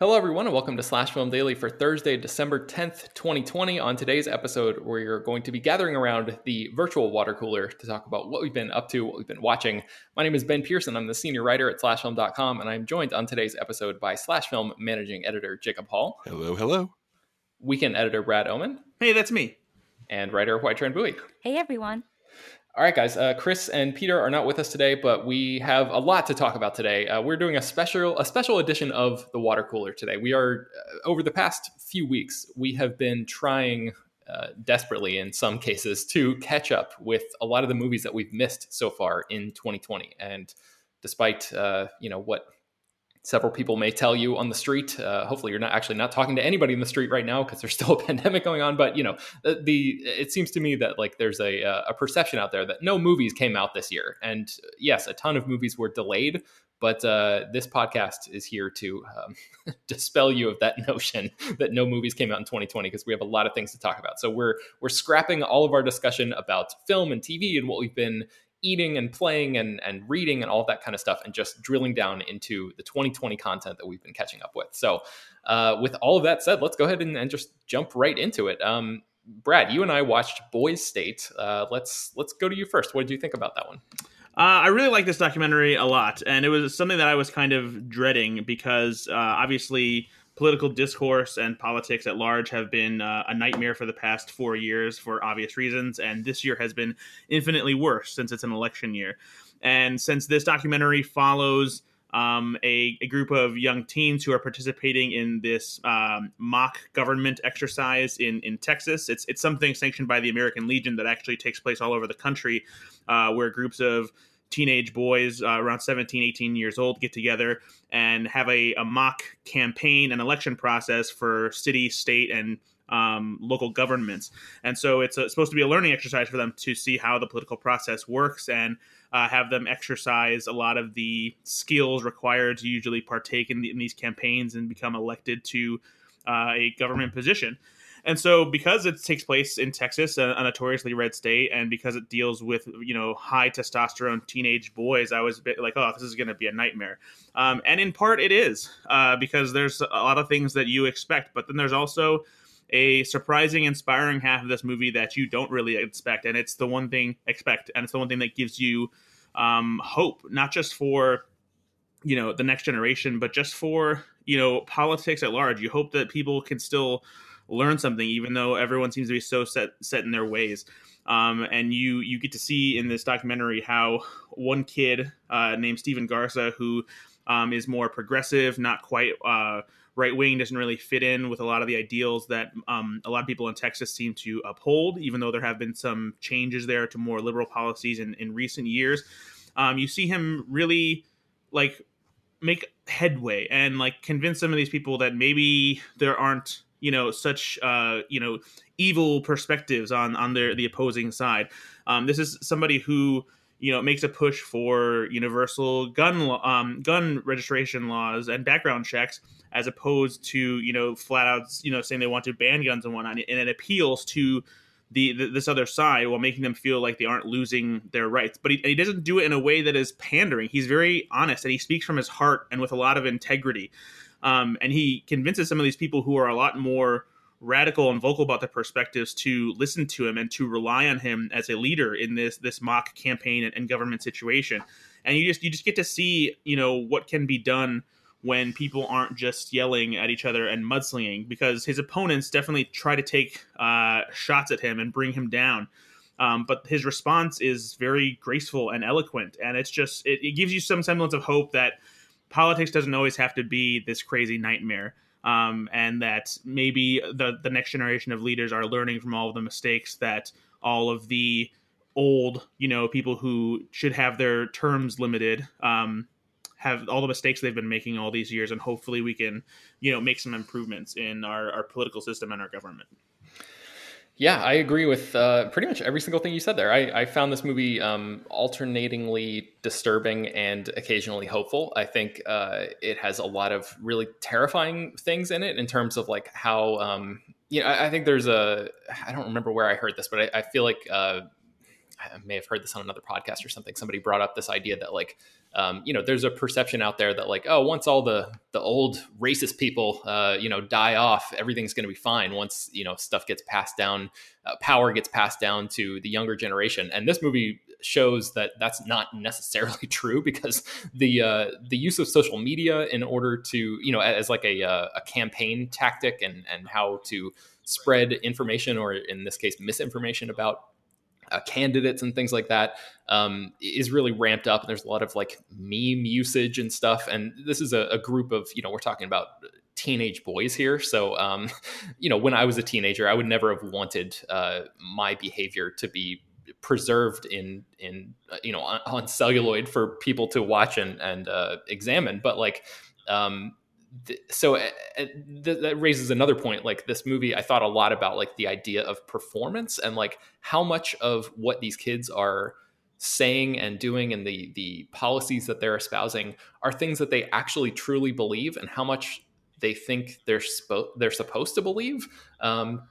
Hello, everyone, and welcome to Slash Film Daily for Thursday, December 10th, 2020. On today's episode, we're going to be gathering around the virtual water cooler to talk about what we've been up to, what we've been watching. My name is Ben Pearson. I'm the senior writer at slashfilm.com, and I'm joined on today's episode by Slash Film managing editor Jacob Hall. Hello, hello. Weekend editor Brad Oman. Hey, that's me. And writer Hoai-Tran Bui. Hey, everyone. All right, guys. Uh, Chris and Peter are not with us today, but we have a lot to talk about today. Uh, we're doing a special a special edition of the water cooler today. We are uh, over the past few weeks we have been trying uh, desperately in some cases to catch up with a lot of the movies that we've missed so far in 2020. And despite uh, you know what several people may tell you on the street. Uh, hopefully, you're not actually not talking to anybody in the street right now because there's still a pandemic going on. But you know, the, the, it seems to me that like there's a a perception out there that no movies came out this year, and yes, a ton of movies were delayed. But uh, this podcast is here to um, dispel you of that notion that no movies came out in 2020 because we have a lot of things to talk about. So we're we're scrapping all of our discussion about film and TV and what we've been eating and playing and, and reading and all that kind of stuff and just drilling down into the 2020 content that we've been catching up with. So, uh, with all of that said, let's go ahead and, and just jump right into it. Um, Brad, you and I watched Boys State. Uh, let's let's go to you first. What did you think about that one? Uh, I really like this documentary a lot, and it was something that I was kind of dreading because uh, obviously political discourse and politics at large have been uh, a nightmare for the past four years for obvious reasons, and this year has been infinitely worse since it's an election year. And since this documentary follows um, a, a, group of young teens who are participating in this um, mock government exercise in, in Texas. It's, it's something sanctioned by the American Legion that actually takes place all over the country, uh, where groups of teenage boys uh, around 17 18 years old get together and have a, a mock campaign and election process for city state and um, local governments. And so it's, a, supposed to be a learning exercise for them to see how the political process works and uh, have them exercise a lot of the skills required to usually partake in, the, in these campaigns and become elected to uh, a government position And so, because it takes place in Texas, a, a, notoriously red state, and because it deals with you know high testosterone teenage boys, I was a bit like, oh, this is going to be a nightmare. Um, and in part, it is uh, because there's a lot of things that you expect, but then there's also a surprising, inspiring half of this movie that you don't really expect, and it's the one thing expect, and it's the one thing that gives you um, hope, not just for you know the next generation, but just for you know politics at large. You hope that people can still learn something, even though everyone seems to be so set set in their ways. Um, and you you get to see in this documentary how one kid uh, named Stephen Garza, who um, is more progressive, not quite uh, right wing, doesn't really fit in with a lot of the ideals that um, a lot of people in Texas seem to uphold, even though there have been some changes there to more liberal policies in, in recent years. Um, you see him really like make headway and like convince some of these people that maybe there aren't you know such uh, you know evil perspectives on on their the opposing side. Um, this is somebody who you know makes a push for universal gun um, gun registration laws and background checks as opposed to you know flat out you know saying they want to ban guns and whatnot and it appeals to the, the, this other side while making them feel like they aren't losing their rights. But he, he doesn't do it in a way that is pandering. He's very honest and he speaks from his heart and with a lot of integrity. Um, and he convinces some of these people who are a lot more radical and vocal about their perspectives to listen to him and to rely on him as a leader in this this mock campaign and, and government situation. And you just you just get to see you know what can be done when people aren't just yelling at each other and mudslinging because his opponents definitely try to take uh, shots at him and bring him down. Um, but his response is very graceful and eloquent, and it's just it, it, gives you some semblance of hope that politics doesn't always have to be this crazy nightmare, um, and that maybe the the next generation of leaders are learning from all of the mistakes that all of the old, you know, people who should have their terms limited um, have all the mistakes they've been making all these years, and hopefully we can, you know, make some improvements in our, our political system and our government. Yeah, I agree with uh, pretty much every single thing you said there. I, I found this movie um, alternatingly disturbing and occasionally hopeful. I think uh, it has a lot of really terrifying things in it in terms of like how, um, you know, I, I, think there's a, I don't remember where I heard this, but I, I feel like uh, I may have heard this on another podcast or something. Somebody brought up this idea that like um, you know, there's a perception out there that like, oh, once all the the old racist people, uh, you know, die off, everything's going to be fine. Once you know stuff gets passed down, uh, power gets passed down to the younger generation, and this movie shows that that's not necessarily true because the uh, the use of social media in order to you know as like a, uh, a campaign tactic and and how to spread information or in this case misinformation about uh, candidates and things like that um, is really ramped up. And there's a lot of like meme usage and stuff. And this is a, a group of, you know, we're talking about teenage boys here. So, um, you know, when I was a teenager, I would never have wanted uh, my behavior to be preserved in in uh, you know on, on, celluloid for people to watch and and uh, examine. But like um, so uh, uh, th- that raises another point like this movie i thought a lot about like the idea of performance and like how much of what these kids are saying and doing and the the policies that they're espousing are things that they actually truly believe and how much they think they're spo- they're supposed to believe um,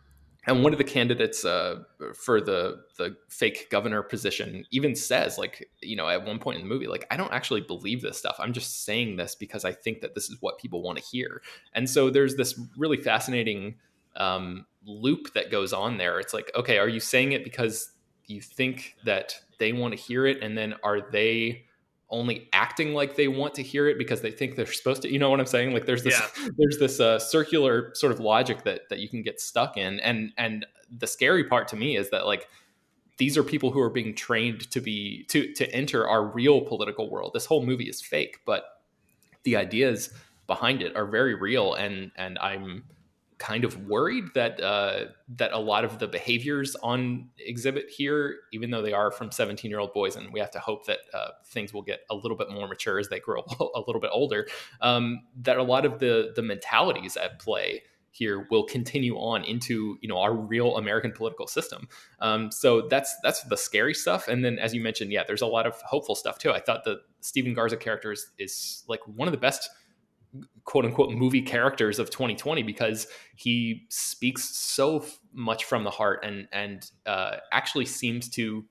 and one of the candidates uh, for the the fake governor position even says like you know at one point in the movie like i don't actually believe this stuff. I'm just saying this because i think that this is what people want to hear. And so there's this really fascinating um, loop that goes on there. It's like okay are you saying it because you think that they want to hear it? And then are they only acting like they want to hear it because they think they're supposed to you know what i'm saying? Like there's this yeah. there's this uh, circular sort of logic that that you can get stuck in. And and the scary part to me is that like these are people who are being trained to be to to enter our real political world. This whole movie is fake but the ideas behind it are very real. And and i'm kind of worried that uh, that a lot of the behaviors on exhibit here, even though they are from 17 year old boys, and we have to hope that uh, things will get a little bit more mature as they grow a little bit older, um, that a lot of the the mentalities at play here will continue on into you know our real American political system. Um, so that's that's the scary stuff. And then as you mentioned, yeah, there's a lot of hopeful stuff too. I thought the Stephen Garza character is, is like one of the best quote unquote movie characters of 2020 because he speaks so much from the heart and and uh, actually seems to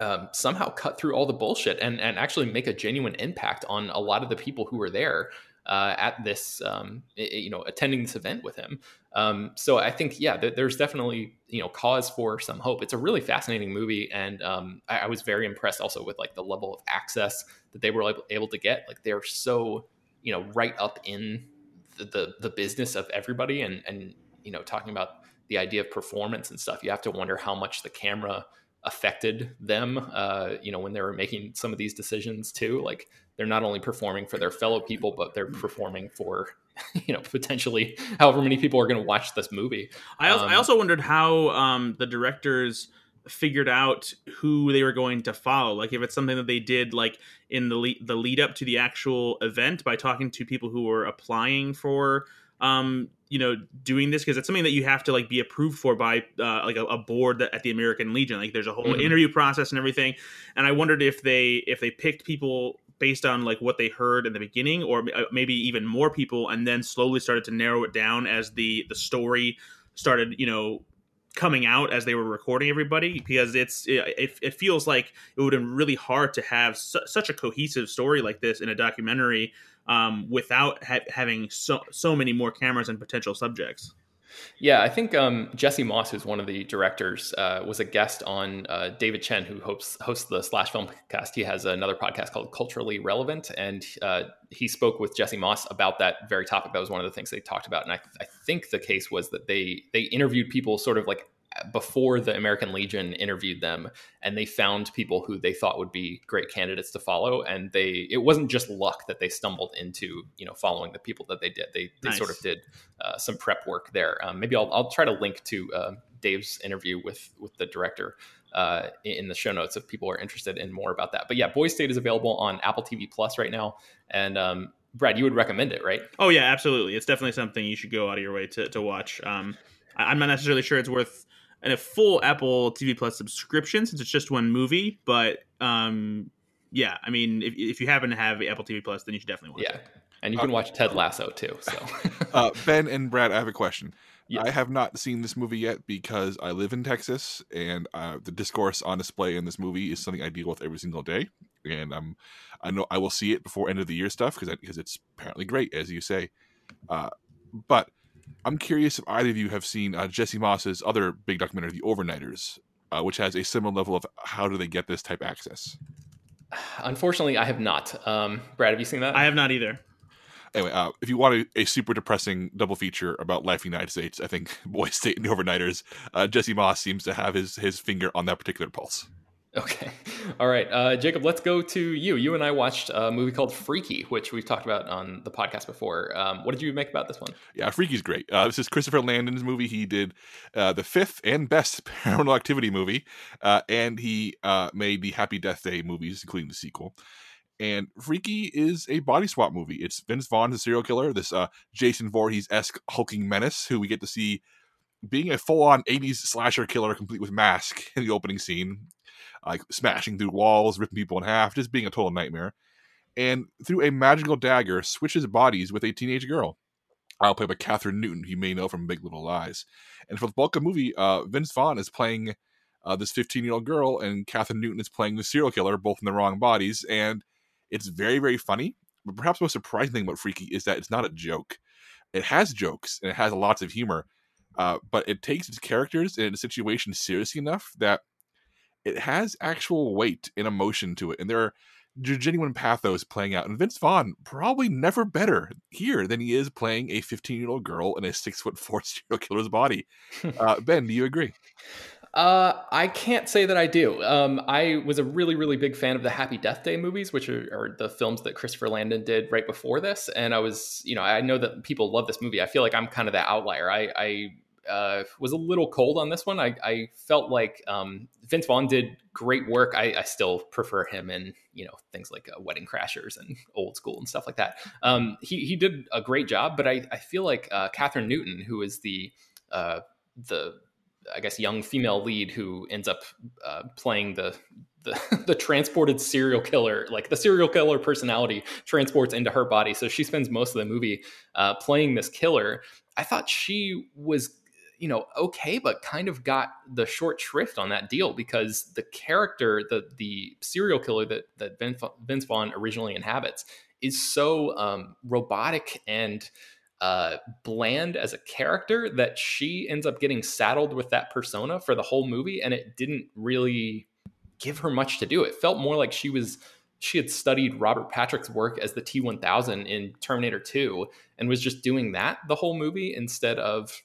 um, somehow cut through all the bullshit and and actually make a genuine impact on a lot of the people who were there uh, at this um, you know attending this event with him. Um, so I think yeah, th- there's definitely you know cause for some hope. It's a really fascinating movie, and um, I-, I was very impressed also with like the level of access that they were able to get. Like they're so you know right up in the, the, the business of everybody and and you know talking about the idea of performance and stuff you have to wonder how much the camera affected them uh, you know when they were making some of these decisions too. Like they're not only performing for their fellow people but they're performing for you know potentially however many people are going to watch this movie. I also, um, I also wondered how um, the directors figured out who they were going to follow. Like if it's something that they did like in the lead, the lead up to the actual event by talking to people who were applying for um you know doing this because it's something that you have to like be approved for by uh, like a, a board that, at the American Legion. Like there's a whole mm-hmm. interview process and everything. And I wondered if they if they picked people based on like what they heard in the beginning or uh, maybe even more people and then slowly started to narrow it down as the the story started you know coming out as they were recording everybody because it's it, it feels like it would have been really hard to have su- such a cohesive story like this in a documentary um, without ha- having so so many more cameras and potential subjects. Yeah, I think um, Jesse Moss, who's one of the directors, uh, was a guest on uh, David Chen, who hosts, hosts the Slash Film Cast. He has another podcast called Culturally Relevant, and uh, he spoke with Jesse Moss about that very topic. That was one of the things they talked about, and I, I think the case was that they they interviewed people sort of like before the American Legion interviewed them, and they found people who they thought would be great candidates to follow. And they it wasn't just luck that they stumbled into you know following the people that they did. They they nice. sort of did uh, some prep work there. Um, maybe I'll I'll try to link to uh, Dave's interview with with the director. Uh, in the show notes, if people are interested in more about that, but yeah, Boys State is available on Apple TV Plus right now, and um, Brad, you would recommend it, right? Oh yeah, absolutely. It's definitely something you should go out of your way to, to watch. Um, I'm not necessarily sure it's worth and a full Apple TV Plus subscription since it's just one movie. But um, yeah, I mean, if, if you happen to have Apple TV Plus, then you should definitely watch yeah. it. And you can uh, watch Ted Lasso too. So, uh, Ben and Brad, I have a question. Yeah. I have not seen this movie yet because I live in Texas, and uh, the discourse on display in this movie is something I deal with every single day. And um, I know I will see it before end of the year stuff because because it's apparently great, as you say. Uh, but I'm curious if either of you have seen uh, Jesse Moss's other big documentary, The Overnighters, uh, which has a similar level of how do they get this type access. Unfortunately, I have not. Um, Brad, have you seen that? I have not either. Anyway, uh, if you want a, a, super depressing double feature about life in the United States, I think Boy State and The Overnighters, uh, Jesse Moss seems to have his his finger on that particular pulse. Okay. All right. Uh, Jacob, let's go to you. You and I watched a movie called Freaky, which we've talked about on the podcast before. Um, what did you make about this one? Yeah, Freaky's great. Uh, this is Christopher Landon's movie. He did uh, the fifth and best paranormal activity movie, uh, and he uh, made the Happy Death Day movies, including the sequel. And Freaky is a body swap movie. It's Vince Vaughn, the serial killer, this uh, Jason Voorhees esque hulking menace who we get to see being a full on 80s slasher killer complete with mask in the opening scene like smashing through walls, ripping people in half, just being a total nightmare. And through a magical dagger, switches bodies with a teenage girl. I'll play by Kathryn Newton, you may know from Big Little Lies. And for the bulk of the movie, uh, Vince Vaughn is playing uh, this 15 year old girl, and Kathryn Newton is playing the serial killer, both in the wrong bodies. And it's very, very funny. But perhaps the most surprising thing about Freaky is that it's not a joke. It has jokes and it has lots of humor, uh, but it takes its characters and its situation seriously enough that it has actual weight and emotion to it, and there are genuine pathos playing out. And Vince Vaughn probably never better here than he is playing a 15 year old girl in a six foot four serial killer's body. Uh, ben, do you agree? Uh, I can't say that I do. Um, I was a really, really big fan of the Happy Death Day movies, which are, are, the films that Christopher Landon did right before this. And I was, you know, I know that people love this movie. I feel like I'm kind of the outlier. I, I uh, was a little cold on this one. I, I felt like um, Vince Vaughn did great work. I, I, still prefer him in you know things like uh, Wedding Crashers and Old School and stuff like that. Um, he he did a great job, but I, I feel like uh, Kathryn Newton, who is the uh, the I guess young female lead who ends up uh, playing the the, the transported serial killer, like the serial killer personality transports into her body. So she spends most of the movie uh, playing this killer. I thought she was, you know, okay, but kind of got the short shrift on that deal because the character, the the serial killer that that Vince Vaughn originally inhabits, is so um, robotic and uh, bland as a character that she ends up getting saddled with that persona for the whole movie, and it didn't really give her much to do. It felt more like she was she had studied Robert Patrick's work as the T1000 in Terminator 2 and was just doing that the whole movie instead of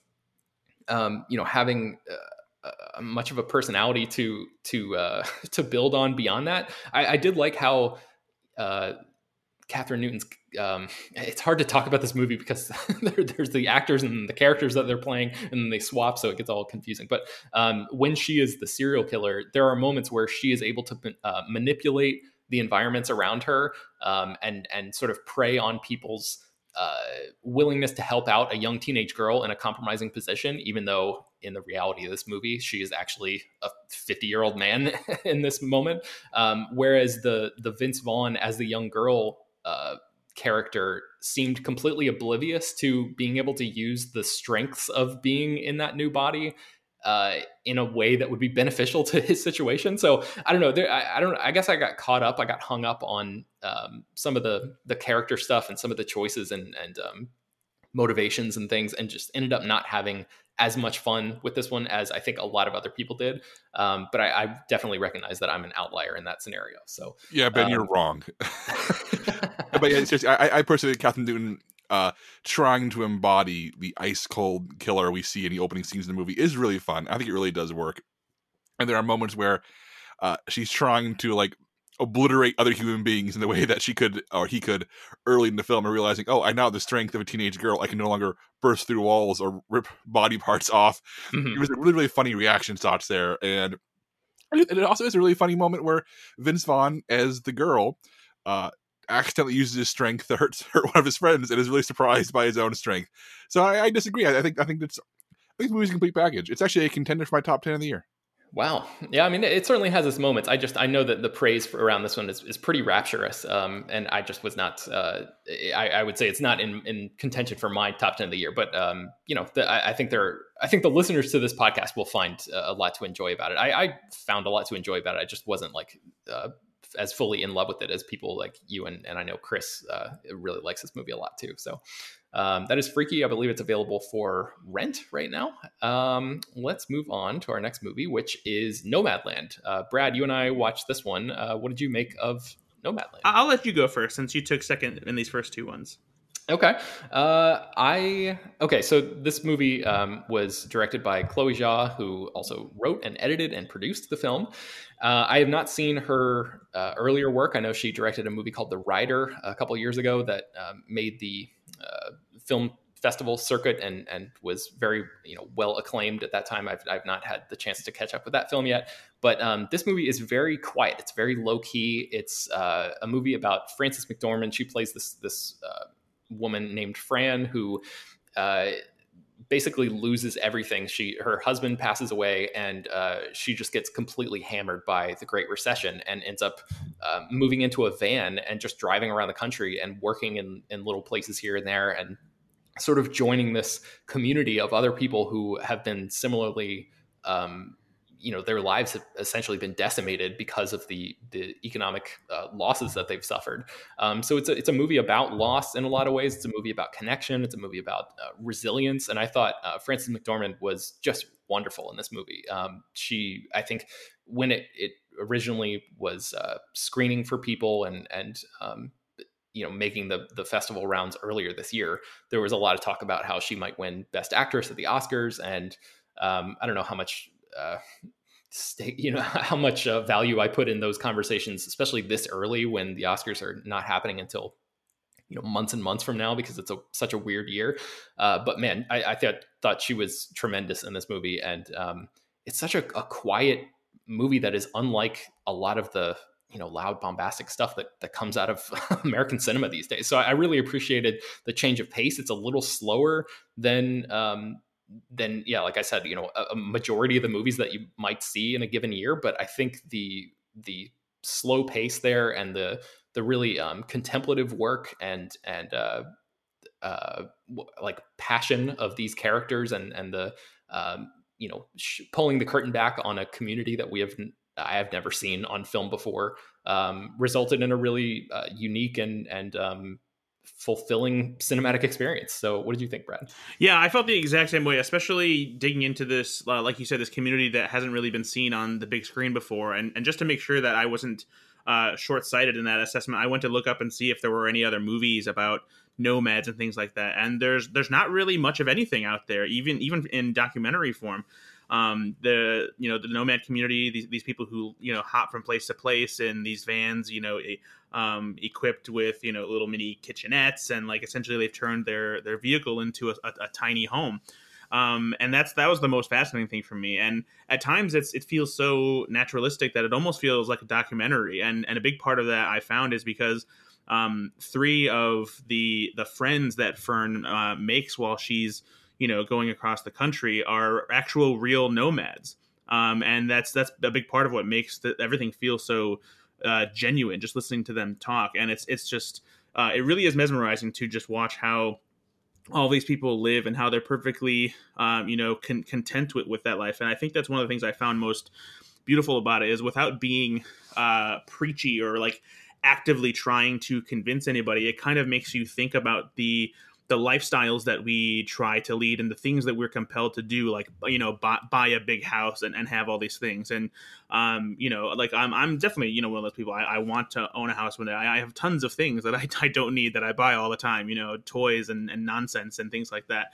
um, you know having uh, much of a personality to to uh, to build on beyond that. I, I did like how uh, Kathryn Newton's. Um, it's hard to talk about this movie because there, there's the actors and the characters that they're playing, and then they swap, so it gets all confusing. But um, when she is the serial killer, there are moments where she is able to uh, manipulate the environments around her um, and and sort of prey on people's uh, willingness to help out a young teenage girl in a compromising position, even though in the reality of this movie, she is actually a 50 year old man in this moment. Um, whereas the the Vince Vaughn as the young girl uh, character seemed completely oblivious to being able to use the strengths of being in that new body uh, in a way that would be beneficial to his situation. So I don't know. There, I, I, don't. I guess I got caught up. I got hung up on um, some of the the character stuff and some of the choices and and um, motivations and things, and just ended up not having as much fun with this one as I think a lot of other people did. Um, but I, I, definitely recognize that I'm an outlier in that scenario. So yeah, Ben, um, you're wrong. but yeah, seriously, I, I personally, Kathryn Newton uh, trying to embody the ice cold killer we see in the opening scenes of the movie is really fun. I think it really does work. And there are moments where uh, she's trying to like obliterate other human beings in the way that she could or he could early in the film and realizing oh i now have the strength of a teenage girl i can no longer burst through walls or rip body parts off mm-hmm. it was a really really funny reaction shots there and it also is a really funny moment where vince vaughn as the girl uh accidentally uses his strength to hurt, hurt one of his friends and is really surprised by his own strength so i, I disagree I, I, think i think that's i think the movie's a complete package it's actually a contender for my top 10 of the year Wow. Yeah, I mean, it certainly has its moments. I just I know that the praise around this one is, is pretty rapturous, um, and I just was not. Uh, I, I, would say it's not in, in contention for my top ten of the year, but um, you know, the, I, I, think there. I think the listeners to this podcast will find a lot to enjoy about it. I, I found a lot to enjoy about it. I just wasn't like uh, as fully in love with it as people like you and and I know Chris uh, really likes this movie a lot too. So um, that is freaky. I believe it's available for rent right now. Um, let's move on to our next movie, which is Nomadland. Uh, Brad, you and I watched this one. Uh, what did you make of Nomadland? I'll let you go first since you took second in these first two ones. Okay. Uh, I okay. So this movie um, was directed by Chloe Zhao, who also wrote and edited and produced the film. Uh, I have not seen her uh, earlier work. I know she directed a movie called The Rider a couple years ago that um, made the uh, film festival circuit and and was very you know well acclaimed at that time. I've I've not had the chance to catch up with that film yet, but um, this movie is very quiet. It's very low key. It's uh, a movie about Frances McDormand. She plays this this uh, woman named Fern who. Uh, basically loses everything. She her husband passes away, and uh, she just gets completely hammered by the Great Recession, and ends up uh, moving into a van and just driving around the country and working in in little places here and there, and sort of joining this community of other people who have been similarly um, you know their lives have essentially been decimated because of the the economic uh, losses that they've suffered. Um, so it's a, it's a movie about loss in a lot of ways. It's a movie about connection. It's a movie about uh, resilience. And I thought uh, Frances McDormand was just wonderful in this movie. Um, she I think when it it originally was uh, screening for people and and um, you know making the the festival rounds earlier this year there was a lot of talk about how she might win best actress at the oscars and um, i don't know how much uh, you know, how much uh, value I put in those conversations, especially this early when the Oscars are not happening until you know months and months from now because it's a, such a weird year. Uh, but man, I, I thought thought she was tremendous in this movie, and um, it's such a, a quiet movie that is unlike a lot of the you know loud bombastic stuff that that comes out of American cinema these days. So I really appreciated the change of pace. It's a little slower than um, then yeah, like I said, you know, a, a, majority of the movies that you might see in a given year. But I think the the slow pace there and the the really um, contemplative work and and uh, uh, like passion of these characters and and the um, you know sh- pulling the curtain back on a community that we have I have never seen on film before um, resulted in a really uh, unique and and um, fulfilling cinematic experience. So, what did you think, Brad? Yeah, I felt the exact same way, especially digging into this, uh, like you said, this community that hasn't really been seen on the big screen before, and and just to make sure that I wasn't uh, short sighted in that assessment, I went to look up and see if there were any other movies about nomads and things like that. And there's there's not really much of anything out there, even even in documentary form. Um, the you know the nomad community, these, these people who you know hop from place to place in these vans, you know, um, equipped with you know little mini kitchenettes, and like essentially they've turned their their vehicle into a, a, a tiny home. Um, and that's that was the most fascinating thing for me. And at times, it's it feels so naturalistic that it almost feels like a documentary. And and a big part of that I found is because um, three of the the friends that Fern uh, makes while she's you know going across the country are actual real nomads. Um, and that's that's a big part of what makes the, everything feel so uh, genuine. Just listening to them talk, and it's it's just uh, it really is mesmerizing to just watch how all these people live and how they're perfectly um, you know con- content with, with that life. And I think that's one of the things I found most beautiful about it is without being uh, preachy or like actively trying to convince anybody it kind of makes you think about the the lifestyles that we try to lead and the things that we're compelled to do like you know buy, buy a big house and, and have all these things and um you know like i'm, I'm definitely you know one of those people i, I want to own a house one day I, I have tons of things that I, I don't need that i buy all the time you know toys and, and nonsense and things like that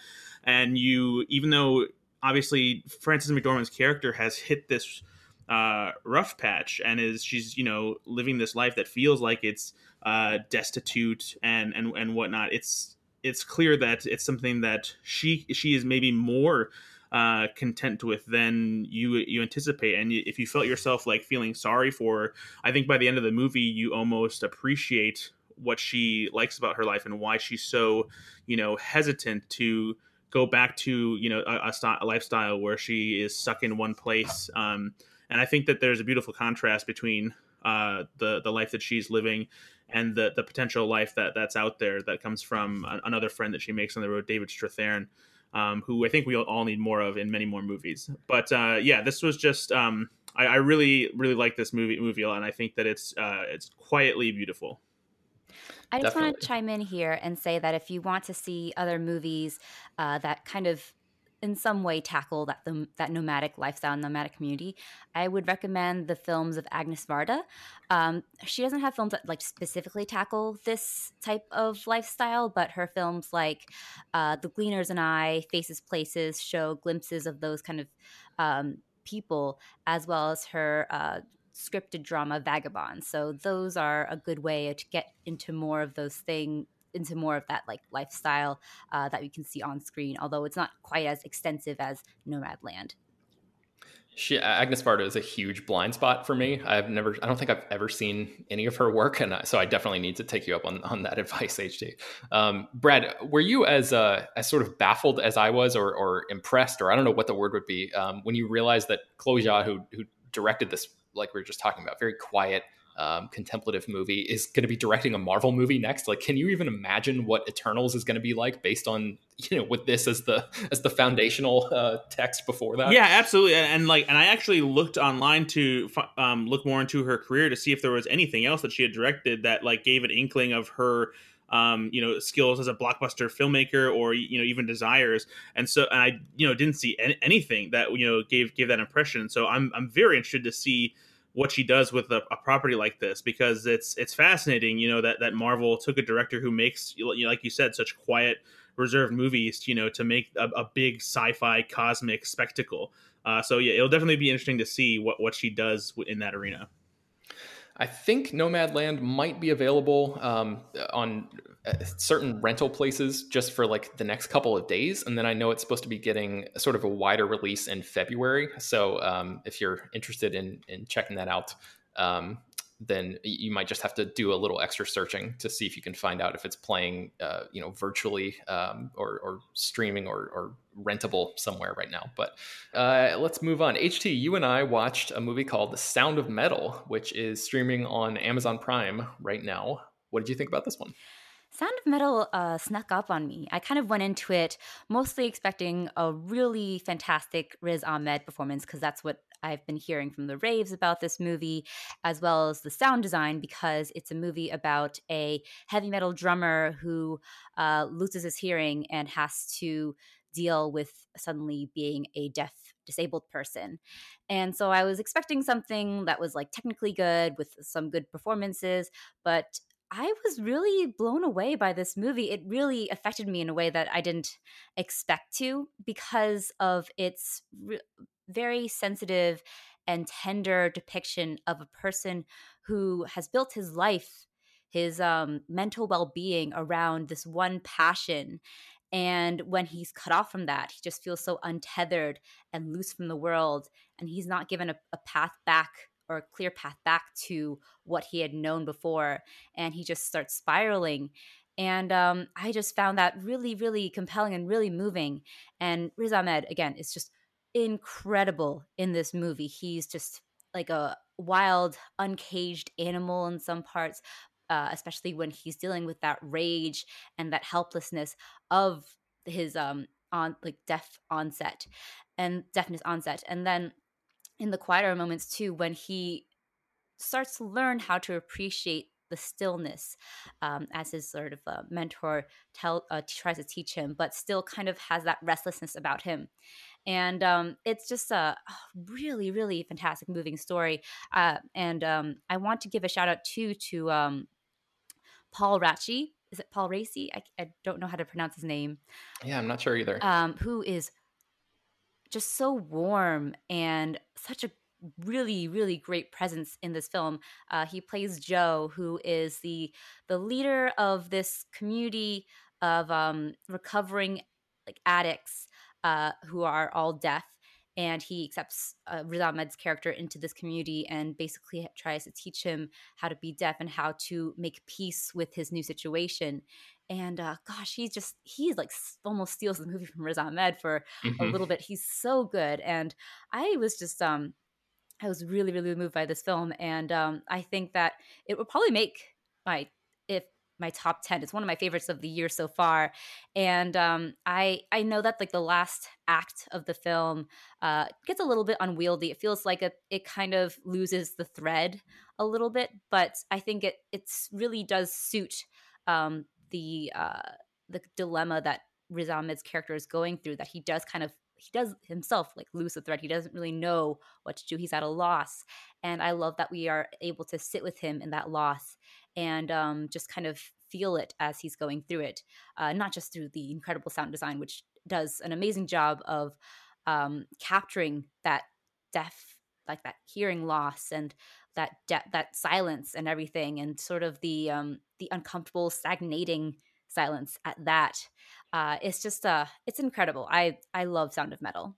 and you even though obviously frances mcdormand's character has hit this uh, rough patch and is she's you know living this life that feels like it's uh, destitute and and and whatnot. It's it's clear that it's something that she she is maybe more uh, content with than you you anticipate. And if you felt yourself like feeling sorry for, her, I think by the end of the movie you almost appreciate what she likes about her life and why she's so you know hesitant to go back to you know a, a, lifestyle where she is stuck in one place. Um, and I think that there's a beautiful contrast between uh, the the life that she's living and the the potential life that that's out there that comes from another friend that she makes on the road, David Strathairn, um, who I think we all need more of in many more movies. But uh, yeah, this was just um, I, I, really really like this movie movie and I think that it's uh, it's quietly beautiful. I just Definitely. want to chime in here and say that if you want to see other movies uh, that kind of in some way tackle that the, that nomadic lifestyle nomadic community i would recommend the films of agnes varda. Um, she doesn't have films that like specifically tackle this type of lifestyle but her films like uh, the gleaners and i faces places show glimpses of those kind of um, people as well as her uh, scripted drama vagabond so those are a good way to get into more of those things into more of that like lifestyle uh, that we can see on screen, although it's not quite as extensive as Nomadland. She, Agnes Varda is a huge blind spot for me. I've never, I don't think I've ever seen any of her work, and so I definitely need to take you up on, on that advice, HT. Um, Brad, were you as uh, as sort of baffled as I was, or, or impressed, or I don't know what the word would be, um, when you realized that Chloe Zhao, who who directed this, like we were just talking about, very quiet, um, contemplative movie is going to be directing a Marvel movie next. Like, can you even imagine what Eternals is going to be like based on you know with this as the as the foundational uh, text before that? Yeah, absolutely. And, and like, and I actually looked online to um, look more into her career to see if there was anything else that she had directed that like gave an inkling of her um, you know, skills as a blockbuster filmmaker or you know even desires. And so, and I you know didn't see any, anything that you know gave gave that impression. So I'm I'm very interested to see what she does with a, a, property like this because it's it's fascinating. You know that that Marvel took a director who makes, you know, like you said, such quiet, reserved movies. You know, to make a, a big sci-fi cosmic spectacle. Uh, so yeah, it'll definitely be interesting to see what what she does in that arena. I think Nomadland might be available um, on uh, certain rental places just for like the next couple of days, and then I know it's supposed to be getting sort of a wider release in February. So um, if you're interested in in checking that out, um, then you might just have to do a little extra searching to see if you can find out if it's playing, uh, you know, virtually um, or, or, streaming or, or, rentable somewhere right now. But uh, let's move on. HT, you and I watched a movie called The Sound of Metal, which is streaming on Amazon Prime right now. What did you think about this one? Sound of Metal uh, snuck up on me. I kind of went into it mostly expecting a really fantastic Riz Ahmed performance because that's what I've been hearing from the raves about this movie, as well as the sound design, because it's a movie about a heavy metal drummer who uh, loses his hearing and has to deal with suddenly being a deaf disabled person. And so I was expecting something that was like technically good with some good performances, but I was really blown away by this movie. It really affected me in a way that I didn't expect to because of its very sensitive and tender depiction of a person who has built his life, his um, mental well being around this one passion. And when he's cut off from that, he just feels so untethered and loose from the world. And he's not given a, a path back or a clear path back to what he had known before. And he just starts spiraling. And um, I just found that really, really compelling and really moving. And Riz Ahmed, again, is just incredible in this movie. He's just like a wild, uncaged animal in some parts, uh, especially when he's dealing with that rage and that helplessness of his um on like deaf onset and deafness onset. And then in the quieter moments too, when he starts to learn how to appreciate the stillness um, as his sort of uh, mentor tell, uh, tries to teach him, but still kind of has that restlessness about him. And um, it's just a really, really fantastic, moving story. Uh, and um, I want to give a shout out too to um, Paul Raci. Is it Paul Raci? I, I, don't know how to pronounce his name. Yeah, I'm not sure either. Um, who is just so warm and such a really really great presence in this film uh, he plays joe who is the the leader of this community of um, recovering like addicts uh, who are all deaf and he accepts uh, Riz Ahmed's character into this community and basically tries to teach him how to be deaf and how to make peace with his new situation and uh, gosh, he just he like almost steals the movie from Riz Ahmed for mm-hmm. a little bit. He's so good, and I was just um I was really really moved by this film, and um I think that it would probably make my my top 10 it's one of my favorites of the year so far and um, i i know that like the last act of the film uh, gets a little bit unwieldy it feels like it, it kind of loses the thread a little bit but i think it it's really does suit um, the uh, the dilemma that Riz Ahmed's character is going through. That he does kind of he does himself like lose the thread. He doesn't really know what to do. He's at a loss, and I love that we are able to sit with him in that loss and um, just kind of feel it as he's going through it. Uh, not just through the incredible sound design, which does an amazing job of um, capturing that deaf like that hearing loss and that de- that silence and everything and sort of the um the uncomfortable stagnating silence at that uh it's just uh it's incredible i i love sound of metal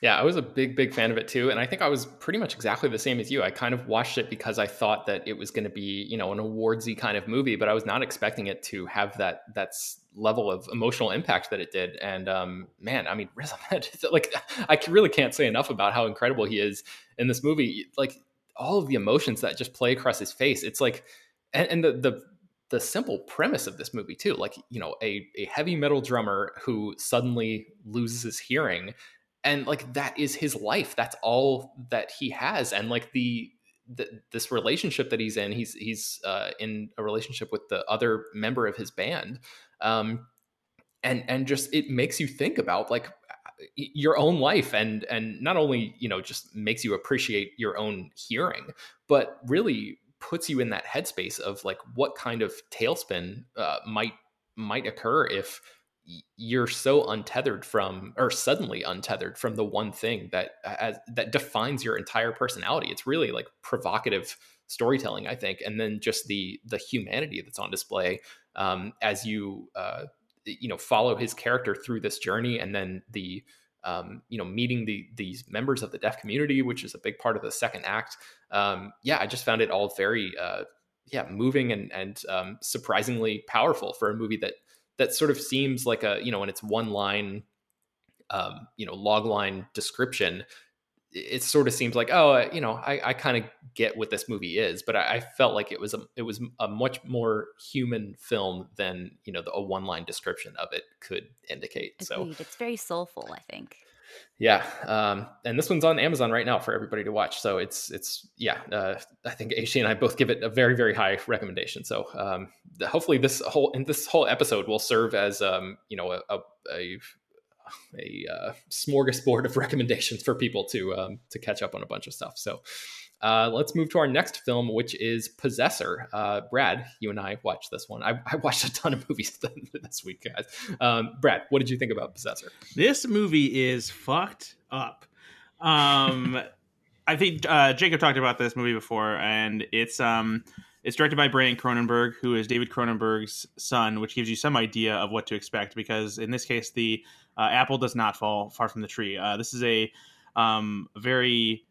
yeah, I was a big, big fan of it too. And I think I was pretty much exactly the same as you. I kind of watched it because I thought that it was going to be, you know, an awardsy kind of movie, but I was not expecting it to have that that's level of emotional impact that it did. And um, man, I mean, Riz Ahmed, like, I really can't say enough about how incredible he is in this movie. Like, all of the emotions that just play across his face. It's like, and, and the, the, the simple premise of this movie too like you know a, a heavy metal drummer who suddenly loses his hearing and like that is his life. That's all that he has and like the, the this relationship that he's in he's he's uh, in a relationship with the other member of his band um and and just it makes you think about like your own life and and not only you know just makes you appreciate your own hearing but really puts you in that headspace of like what kind of tailspin uh, might might occur if you're so untethered from or suddenly untethered from the one thing that as, that defines your entire personality it's really like provocative storytelling i think and then just the the humanity that's on display um, as you uh, you know follow his character through this journey and then the um, you know, meeting the these members of the deaf community, which is a big part of the second act. Um, yeah, I just found it all very, uh, yeah, moving and and um, surprisingly powerful for a movie that that sort of seems like a you know, when it's one line, um, you know, log line description it sort of seems like oh you know i, I kind of get what this movie is but I, I, felt like it was a it was a much more human film than you know the, a one line description of it could indicate Agreed. so it's very soulful i think yeah um, and this one's on amazon right now for everybody to watch so it's it's yeah uh, i think ac and i both give it a very very high recommendation so um, hopefully this whole and this whole episode will serve as um, you know a, a, a a uh, smorgasbord of recommendations for people to um, to catch up on a bunch of stuff. So uh, let's move to our next film, which is Possessor. Uh, Brad, you and I watched this one. I, I watched a ton of movies this week, guys. Um, Brad, what did you think about Possessor? This movie is fucked up. Um, I think uh, Jacob talked about this movie before, and it's um, it's directed by Brandon Cronenberg, who is David Cronenberg's son, which gives you some idea of what to expect. Because in this case, the uh, apple does not fall far from the tree. Uh, this is a um, very,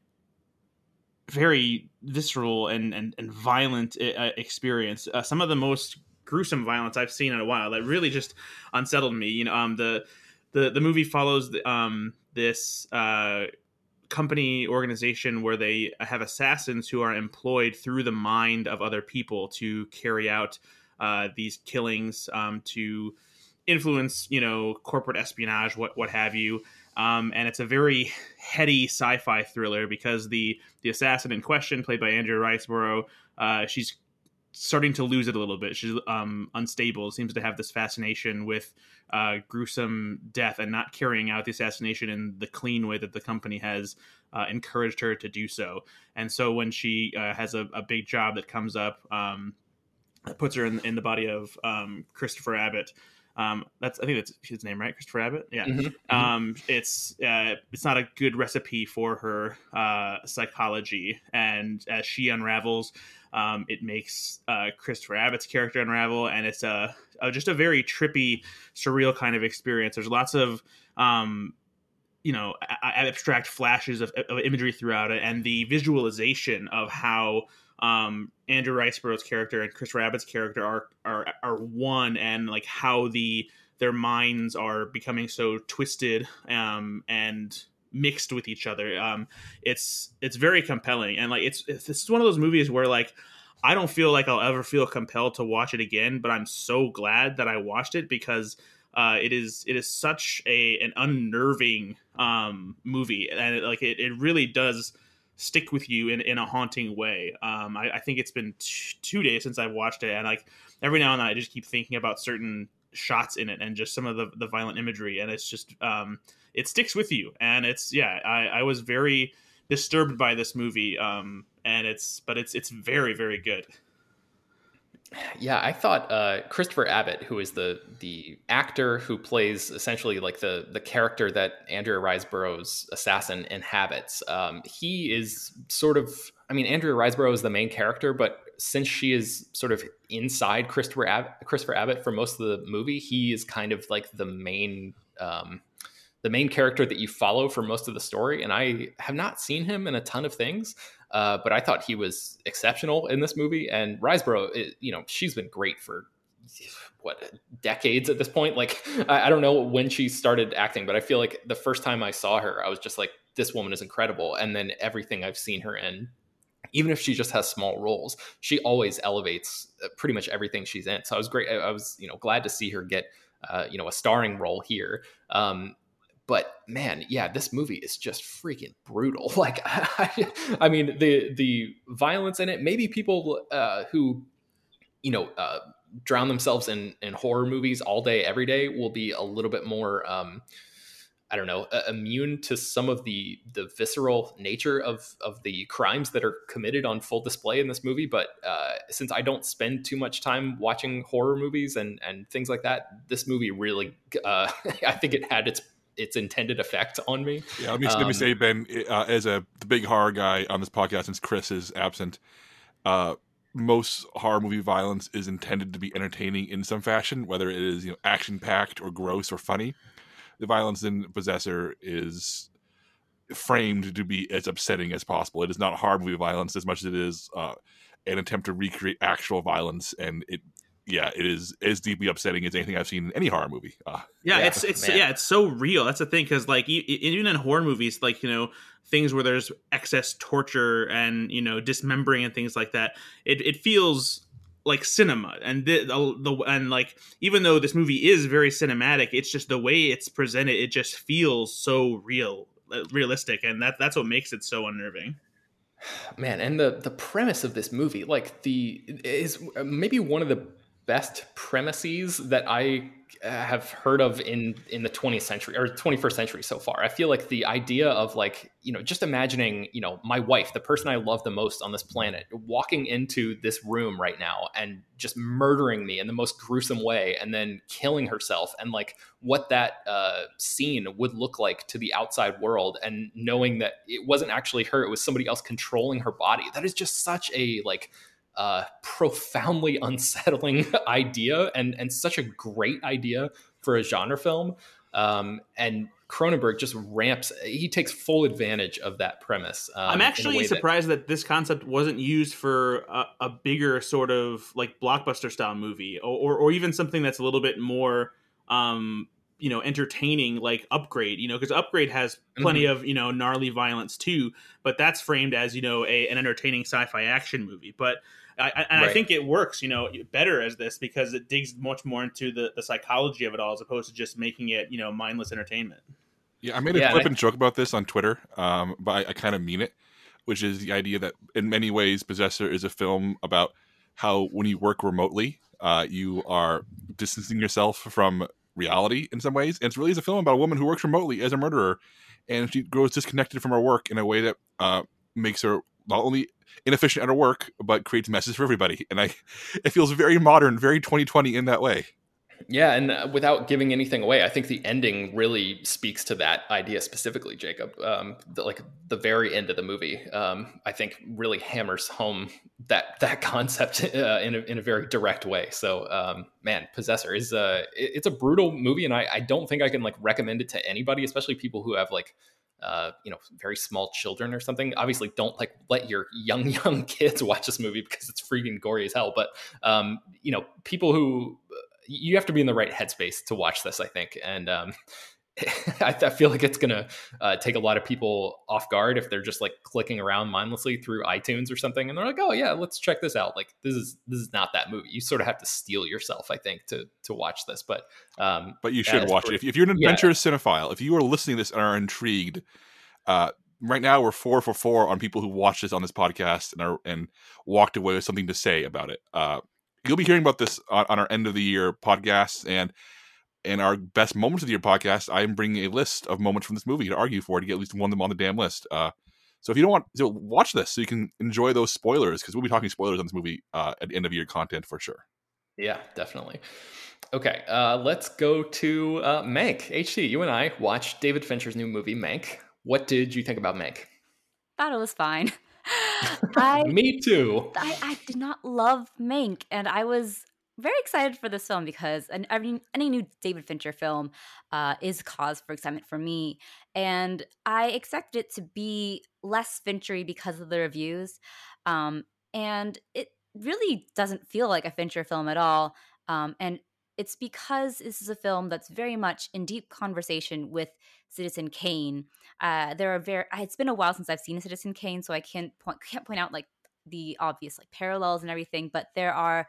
very visceral and and, and violent uh, experience. Uh, some of the most gruesome violence I've seen in a while. That really just unsettled me. You know, um, the the the movie follows the, um, this uh, company organization where they have assassins who are employed through the mind of other people to carry out uh, these killings um, to influence, you know, corporate espionage, what what have you. Um, and it's a very heady sci-fi thriller because the the assassin in question, played by Andrea Riseborough, uh, she's starting to lose it a little bit. She's um, unstable. Seems to have this fascination with uh, gruesome death and not carrying out the assassination in the clean way that the company has uh, encouraged her to do so. And so when she uh, has a, a, big job that comes up, um, puts her in, in the body of um, Christopher Abbott. Um, that's I think that's his name, right? Christopher Abbott. Yeah. Mm-hmm. mm-hmm. Um, it's uh, it's not a good recipe for her uh, psychology, and as she unravels, um, it makes uh, Christopher Abbott's character unravel, and it's a, a, just a very trippy, surreal kind of experience. There's lots of um, you know abstract flashes of, of, imagery throughout it, and the visualization of how um, Andrea Riseborough's character and Chris Abbott's character are are are one, and like how the their minds are becoming so twisted um, and mixed with each other. Um, it's it's very compelling, and like it's it's one of those movies where like I don't feel like I'll ever feel compelled to watch it again, but I'm so glad that I watched it because uh, it is it is such a an unnerving um, movie, and it, like it, it really does stick with you in, in a haunting way. Um, I, I, think it's been t- two days since I've watched it, and like every now and then I just keep thinking about certain shots in it and just some of the, the violent imagery, and it's just um, it sticks with you. And it's yeah, I, I was very disturbed by this movie, um, and it's but it's it's very very good. Yeah, I thought uh, Christopher Abbott, who is the the actor who plays essentially like the the character that Andrea Riseborough's assassin inhabits, um, he is sort of. I mean, Andrea Riseborough is the main character, but since she is sort of inside Christopher Abbott, Christopher Abbott for most of the movie, he is kind of like the main um, the main character that you follow for most of the story. And I have not seen him in a ton of things, uh, but I thought he was exceptional in this movie. And Riseborough, it, you know, she's been great for what decades at this point. Like I, I don't know when she started acting, but I feel like the first time I saw her, I was just like, this woman is incredible. And then everything I've seen her in even if she just has small roles, she always elevates uh, pretty much everything she's in. So I was great. I was, you know, glad to see her get, uh, you know, a starring role here. Um, but man yeah this movie is just freaking brutal like I, I mean the the violence in it maybe people uh, who you know uh, drown themselves in in horror movies all day every day will be a little bit more um, I don't know, uh, immune to some of the the visceral nature of of the crimes that are committed on full display in this movie. But uh, since I don't spend too much time watching horror movies and and things like that, this movie really, uh, I think it had its its intended effect on me. Yeah, let me, um, let me um, say, Ben, uh, as a the big horror guy on this podcast, since Chris is absent, uh, most horror movie violence is intended to be entertaining in some fashion, whether it is you know action packed or gross or funny. the violence in Possessor is framed to be as upsetting as possible. It is not horror movie violence as much as it is uh, an attempt to recreate actual violence, and it yeah, it is as deeply upsetting as anything I've seen in any horror movie. Uh, yeah, yeah, it's it's man. yeah, it's so real. That's the thing because like even in horror movies, like you know things where there's excess torture and you know dismembering and things like that, it it feels like cinema and the, the, the and like even though this movie is very cinematic, it's just the way it's presented. It just feels so real, uh, realistic, and that that's what makes it so unnerving man and the the premise of this movie like the is maybe one of the best premises that I uh, have heard of in in the 20th century or 21st century so far. I feel like the idea of like, you know, just imagining, you know, my wife, the person I love the most on this planet, walking into this room right now and just murdering me in the most gruesome way and then killing herself and like what that uh, scene would look like to the outside world and knowing that it wasn't actually her, it was somebody else controlling her body. That is just such a like uh, profoundly unsettling idea and and such a great idea for a genre film. Um, and Cronenberg just ramps. He takes full advantage of that premise. Um, I'm actually surprised that, that, this concept wasn't used for a, a, bigger sort of like blockbuster style movie, or, or, or even something that's a little bit more, um, you know, entertaining, like Upgrade. You know, because Upgrade has plenty mm-hmm. of you know gnarly violence too, but that's framed as you know a, an entertaining sci-fi action movie. But I, and right. I think it works, you know, better as this because it digs much more into the, the psychology of it all as opposed to just making it, you know, mindless entertainment. Yeah, I made a yeah, flippant I... joke about this on Twitter, um, but I, I kind of mean it, which is the idea that in many ways, Possessor is a film about how when you work remotely, uh, you are distancing yourself from reality in some ways. And it's really is a film about a woman who works remotely as a murderer, and she grows disconnected from her work in a way that uh, makes her not only inefficient at her work, but creates messes for everybody. And I, it feels very modern, very 2020 in that way. Yeah, and uh, without giving anything away, I think the ending really speaks to that idea specifically, Jacob. Um, the, like the very end of the movie, um, I think really hammers home that that concept uh, in a, in a very direct way. So, um, man, Possessor is a it's a brutal movie, and I, I don't think I can like recommend it to anybody, especially people who have like uh, you know, very small children or something. Obviously, don't like let your young young kids watch this movie because it's freaking gory as hell. But um, you know, people who you have to be in the right headspace to watch this, I think. And um, I, I, feel like it's gonna uh, take a lot of people off guard if they're just like clicking around mindlessly through iTunes or something, and they're like, "Oh yeah, let's check this out." Like this is this is not that movie. You sort of have to steel yourself, I think, to to watch this. But um, but you should watch it if, if, you're an adventurous yeah. cinephile. If you are listening to this and are intrigued, uh, right now we're four for four on people who watched this on this podcast and are and walked away with something to say about it. Uh, you'll be hearing about this on, on our end of the year podcast and in our best moments of the year podcast, I am bringing a list of moments from this movie to argue for to get at least one of them on the damn list. Uh, so if you don't want to watch this, so you can enjoy those spoilers, because we'll be talking spoilers on this movie uh, at end of year content for sure. Yeah, definitely. Okay, uh, let's go to uh, Mank. HT, you and I watched David Fincher's new movie, Mank. What did you think about Mank? Thought it was fine. I, Me too. I, I did not love Mank, and I was very excited for this film because any, any new David Fincher film uh, is cause for excitement for me. And I expected it to be less Finchery because of the reviews. Um, and it really doesn't feel like a Fincher film at all. Um, and it's because this is a film that's very much in deep conversation with Citizen Kane. Uh, there are very. It's been a while since I've seen Citizen Kane, so I can't point can't point out like the obvious like parallels and everything. But there are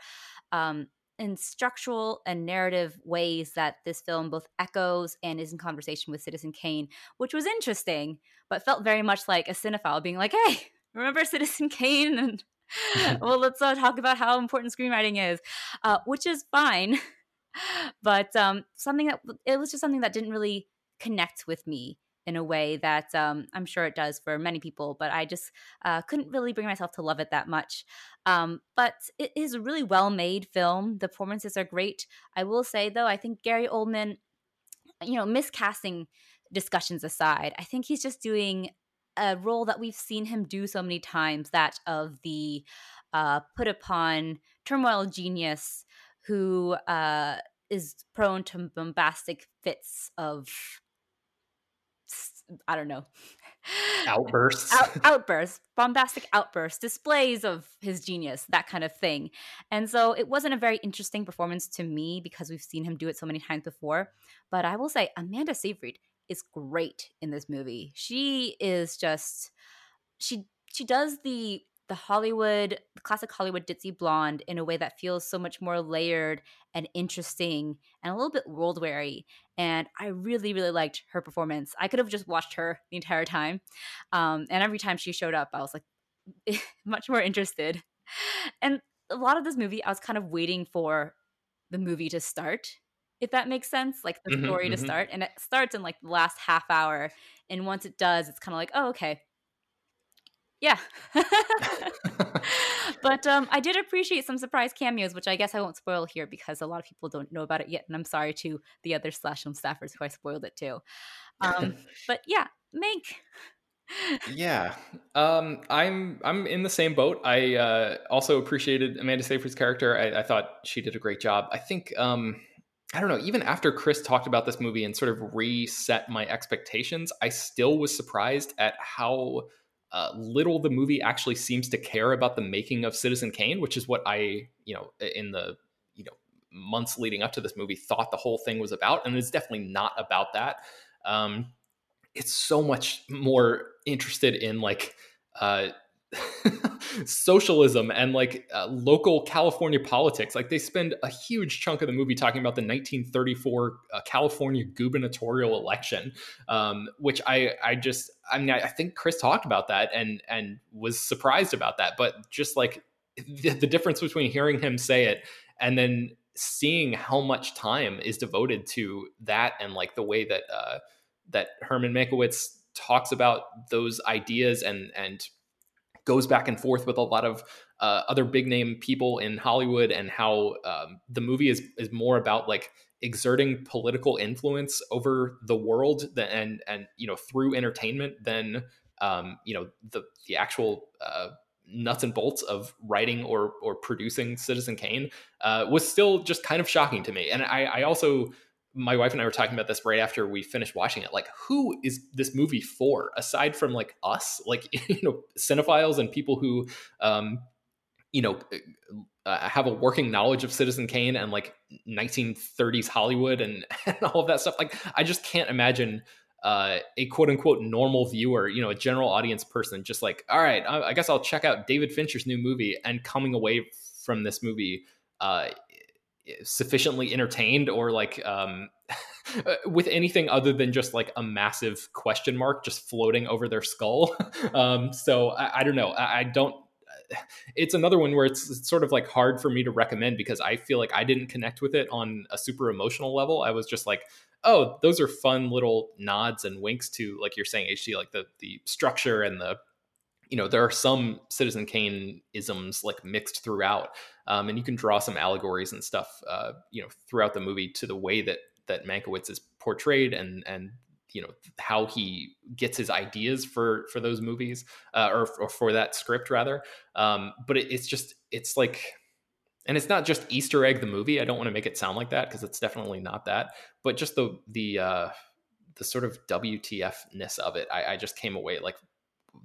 um, in structural and narrative ways that this film both echoes and is in conversation with Citizen Kane, which was interesting, but felt very much like a cinephile being like, "Hey, remember Citizen Kane?" And well, let's uh, talk about how important screenwriting is, uh, which is fine, but um, something that it was just something that didn't really connect with me in a way that um, I'm sure it does for many people, but I just uh, couldn't really bring myself to love it that much. Um, but it is a really well made film. The performances are great. I will say, though, I think Gary Oldman, you know, miscasting discussions aside, I think he's just doing a role that we've seen him do so many times that of the uh, put upon turmoil genius who uh, is prone to bombastic fits of I don't know. Outbursts. Out, outbursts, bombastic outbursts, displays of his genius, that kind of thing. And so it wasn't a very interesting performance to me because we've seen him do it so many times before. But I will say, Amanda Seyfried is great in this movie. She is just she she does the the Hollywood, the classic Hollywood ditzy blonde in a way that feels so much more layered and interesting and a little bit world weary. And I really, really liked her performance. I could have just watched her the entire time. Um, and every time she showed up, I was like much more interested. And a lot of this movie, I was kind of waiting for the movie to start, if that makes sense, like the mm-hmm, story mm-hmm. to start. And it starts in like the last half hour. And once it does, it's kind of like, oh, okay, yeah. but um, I did appreciate some surprise cameos, which I guess I won't spoil here because a lot of people don't know about it yet. And I'm sorry to the other slash film staffers who I spoiled it to. Um, but yeah, Mank. yeah, um, I'm I'm in the same boat. I uh, also appreciated Amanda Seyfried's character. I, I, thought she did a great job. I think um, I don't know. Even after Chris talked about this movie and sort of reset my expectations, I still was surprised at how uh, little the movie actually seems to care about the making of Citizen Kane, which is what I, you know, in the you know months leading up to this movie thought the whole thing was about, and it's definitely not about that. Um, it's so much more interested in like uh, socialism and like uh, local California politics. Like they spend a huge chunk of the movie talking about the 1934 uh, California gubernatorial election, um, which I I just I mean I, think Chris talked about that and and was surprised about that, but just like the, the difference between hearing him say it and then seeing how much time is devoted to that and like the way that uh, that Herman Mankiewicz talks about those ideas and and goes back and forth with a lot of uh, other big name people in Hollywood and how um, the movie is is more about like exerting political influence over the world than, and and you know through entertainment than um, you know the the actual uh, nuts and bolts of writing or or producing Citizen Kane uh, was still just kind of shocking to me. And I, I also my wife and I were talking about this right after we finished watching it. Like, who is this movie for aside from like us, like you know, cinephiles and people who, um, you know, uh, have a working knowledge of Citizen Kane and like 1930s Hollywood and, and all of that stuff. Like, I just can't imagine uh, a quote unquote normal viewer, you know, a general audience person, just like, all right, I, I guess I'll check out David Fincher's new movie and coming away from this movie uh, sufficiently entertained or like um, with anything other than just like a massive question mark just floating over their skull. um, so I, I, don't know. I, I, don't. It's another one where it's, it's, sort of like hard for me to recommend because I feel like I didn't connect with it on a super emotional level. I was just like, oh, those are fun little nods and winks to like you're saying, HT, like the the structure and the you know there are some Citizen Kane isms like mixed throughout, um, and you can draw some allegories and stuff, uh, you know, throughout the movie to the way that that Mankiewicz is portrayed and and you know how he gets his ideas for for those movies uh, or, or for that script rather. Um, but it, it's just it's like. And it's not just Easter egg the movie. I don't want to make it sound like that because it's definitely not that. But just the the uh, the sort of WTF ness of it, I, I, just came away like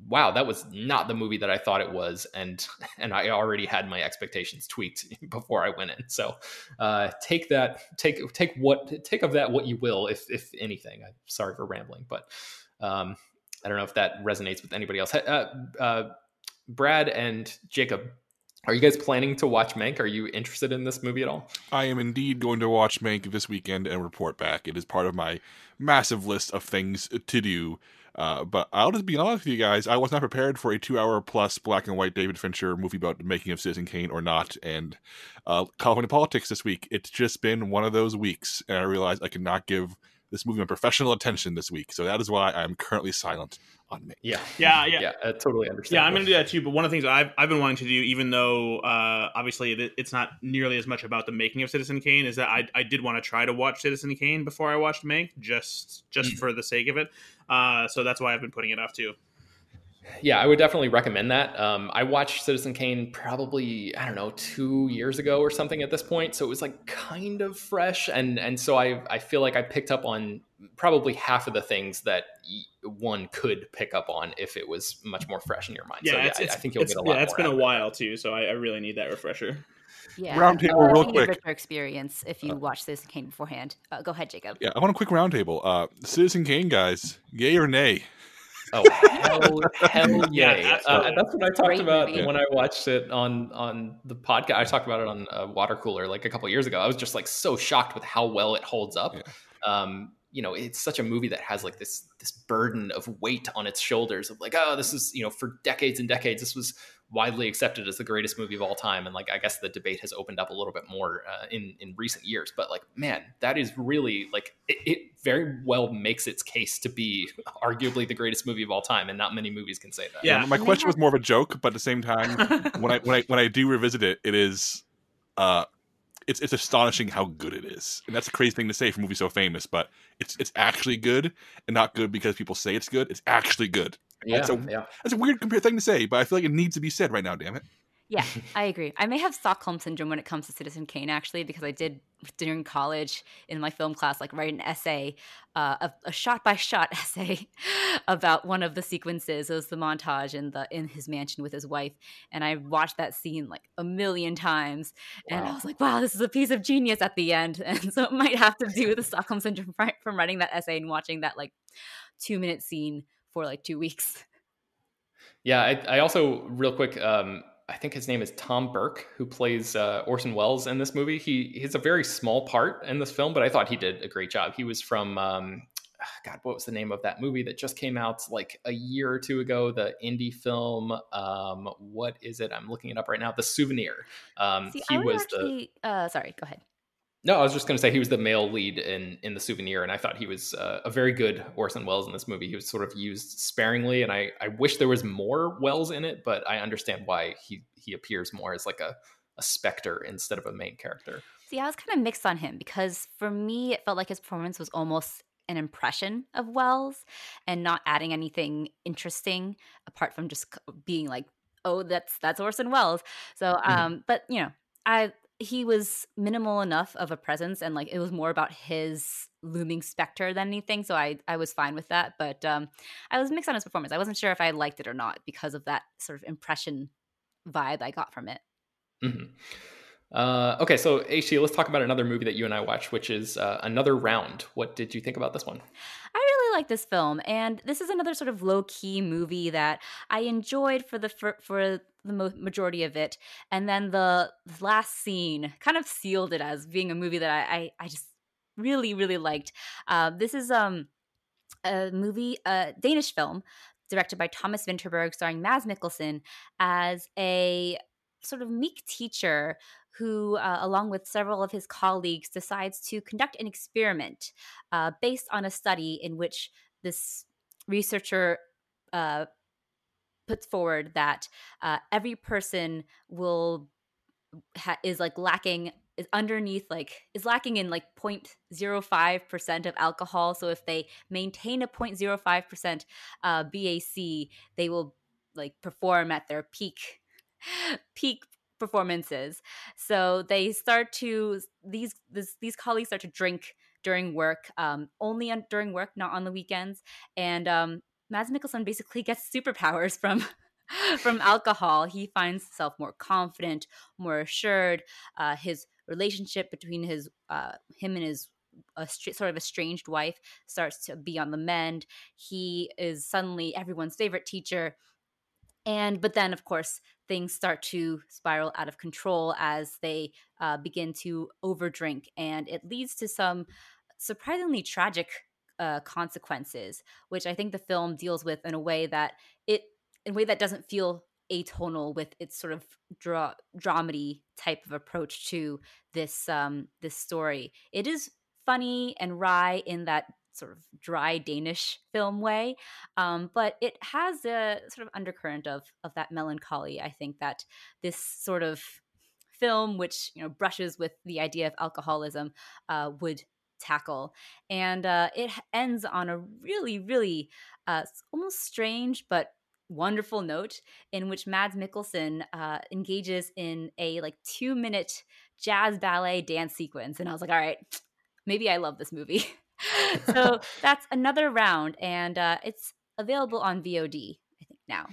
wow, that was not the movie that I thought it was, and and I already had my expectations tweaked before I went in. So uh, take that, take take what take of that what you will, if if anything. I'm sorry for rambling, but um, I don't know if that resonates with anybody else. Uh, uh, Brad and Jacob, are you guys planning to watch Mank? Are you interested in this movie at all? I am indeed going to watch Mank this weekend and report back. It is part of my massive list of things to do uh, but I'll just be honest with you guys. I was not prepared for a two-hour plus black and white David Fincher movie about the making of Citizen Kane or not. And uh, California politics this week. It's just been one of those weeks, and I realized I could not give this movie my professional attention this week. So that is why I'm currently silent on me. Yeah, yeah, yeah, yeah. I totally understand. Yeah, I'm going to do that too. But one of the things I've I've been wanting to do, even though uh, obviously it's not nearly as much about the making of Citizen Kane, is that I I did want to try to watch Citizen Kane before I watched Mank, just just mm. for the sake of it. Uh, so that's why I've been putting it off too. Yeah, I would definitely recommend that. Um, I watched Citizen Kane probably I don't know two years ago or something at this point, so it was like kind of fresh, and and so I I feel like I picked up on probably half of the things that one could pick up on if it was much more fresh in your mind. Yeah, so, yeah it's, it's, I think you'll get a lot. Yeah, it's been a while too, so I, I, really need that refresher. Yeah, roundtable real quick. Richer experience if you uh, watch Citizen Kane beforehand. Uh, go ahead, Jacob. Yeah, I want a quick roundtable. Uh, Citizen Kane guys, yay or nay? Oh hell, hell yeah! Uh, that's what I talked Great about movie. when I watched it on on the podcast. I talked about it on a water cooler like a couple years ago. I was just like so shocked with how well it holds up. Yeah. Um, you know, it's such a movie that has like this this burden of weight on its shoulders of like, oh, this is you know, for decades and decades, this was widely accepted as the greatest movie of all time and like i guess the debate has opened up a little bit more uh, in in recent years but like man that is really like it, it, very well makes its case to be arguably the greatest movie of all time and not many movies can say that yeah, yeah my question was more of a joke but at the same time when i when i when i do revisit it it is uh it's it's astonishing how good it is, and that's a crazy thing to say for a movie so famous. But it's it's actually good, and not good because people say it's good. It's actually good. Yeah, that's a, yeah. That's a weird thing to say, but I feel like it needs to be said right now. Damn it. Yeah, I agree. I may have Stockholm syndrome when it comes to Citizen Kane, actually, because I did during college in my film class, like write an essay, uh, a shot by shot essay about one of the sequences. It was the montage in the in his mansion with his wife, and I watched that scene like a million times, wow. and I was like, "Wow, this is a piece of genius at the end." And so it might have to do with the Stockholm syndrome from writing that essay and watching that like two minute scene for like two weeks. Yeah, I, I also real quick. Um, I think his name is Tom Burke, who plays uh, Orson Welles in this movie. He he's a very small part in this film, but I thought he did a great job. He was from um, God, what was the name of that movie that just came out like a year or two ago? The indie film. Um, what is it? I'm looking it up right now. The Souvenir. Um, See, he was actually, the. Uh, sorry, go ahead. No, I was just going to say he was the male lead in in the souvenir, and I thought he was uh, a very good Orson Welles in this movie. He was sort of used sparingly, and I I wish there was more Welles in it, but I understand why he he appears more as like a a specter instead of a main character. See, I was kind of mixed on him because for me, it felt like his performance was almost an impression of Welles and not adding anything interesting apart from just being like, oh, that's that's Orson Welles. So, mm-hmm. um, mm-hmm. but you know, I he was minimal enough of a presence and like it was more about his looming specter than anything so i i was fine with that but um i was mixed on his performance. I wasn't sure if i liked it or not because of that sort of impression vibe i got from it. Mm-hmm. uh, okay so HT, let's talk about another movie that you and i watched which is uh, another round. What did you think about this one? I like this film and this is another sort of low-key movie that i enjoyed for the for, for the majority of it, and then the last scene kind of sealed it as being a movie that I I, I just really really liked. Uh, this is um a movie, a Danish film directed by Thomas Vinterberg, starring Mads Mikkelsen as a sort of meek teacher who, uh, along with several of his colleagues, decides to conduct an experiment uh, based on a study in which this researcher uh, puts forward that uh, every person will ha- is like lacking is underneath like is lacking in like 0.05% of alcohol. So if they maintain a 0.05% uh, bac they will like perform at their peak peak performances so they start to these this, these colleagues start to drink during work um, only on, during work not on the weekends and um, Mads Mikkelsen basically gets superpowers from from alcohol. He finds himself more confident, more assured. Uh, his relationship between his uh, him and his a sort of estranged wife starts to be on the mend. He is suddenly everyone's favorite teacher. And but then, of course, things start to spiral out of control as they uh, begin to overdrink, and it leads to some surprisingly tragic uh, consequences, which I think the film deals with in a way that it in a way that doesn't feel atonal with its sort of dra- dramedy type of approach to this um, this story. It is funny and wry in that sort of dry Danish film way, um, but it has a sort of undercurrent of of that melancholy. I think that this sort of film, which you know brushes with the idea of alcoholism, uh, would tackle. And uh, it ends on a really, really uh, almost strange but wonderful note in which Mads Mikkelsen uh, engages in a like two minute jazz ballet dance sequence. And I was like, all right, maybe I love this movie. so that's another round, and uh, it's available on VOD, I think, now.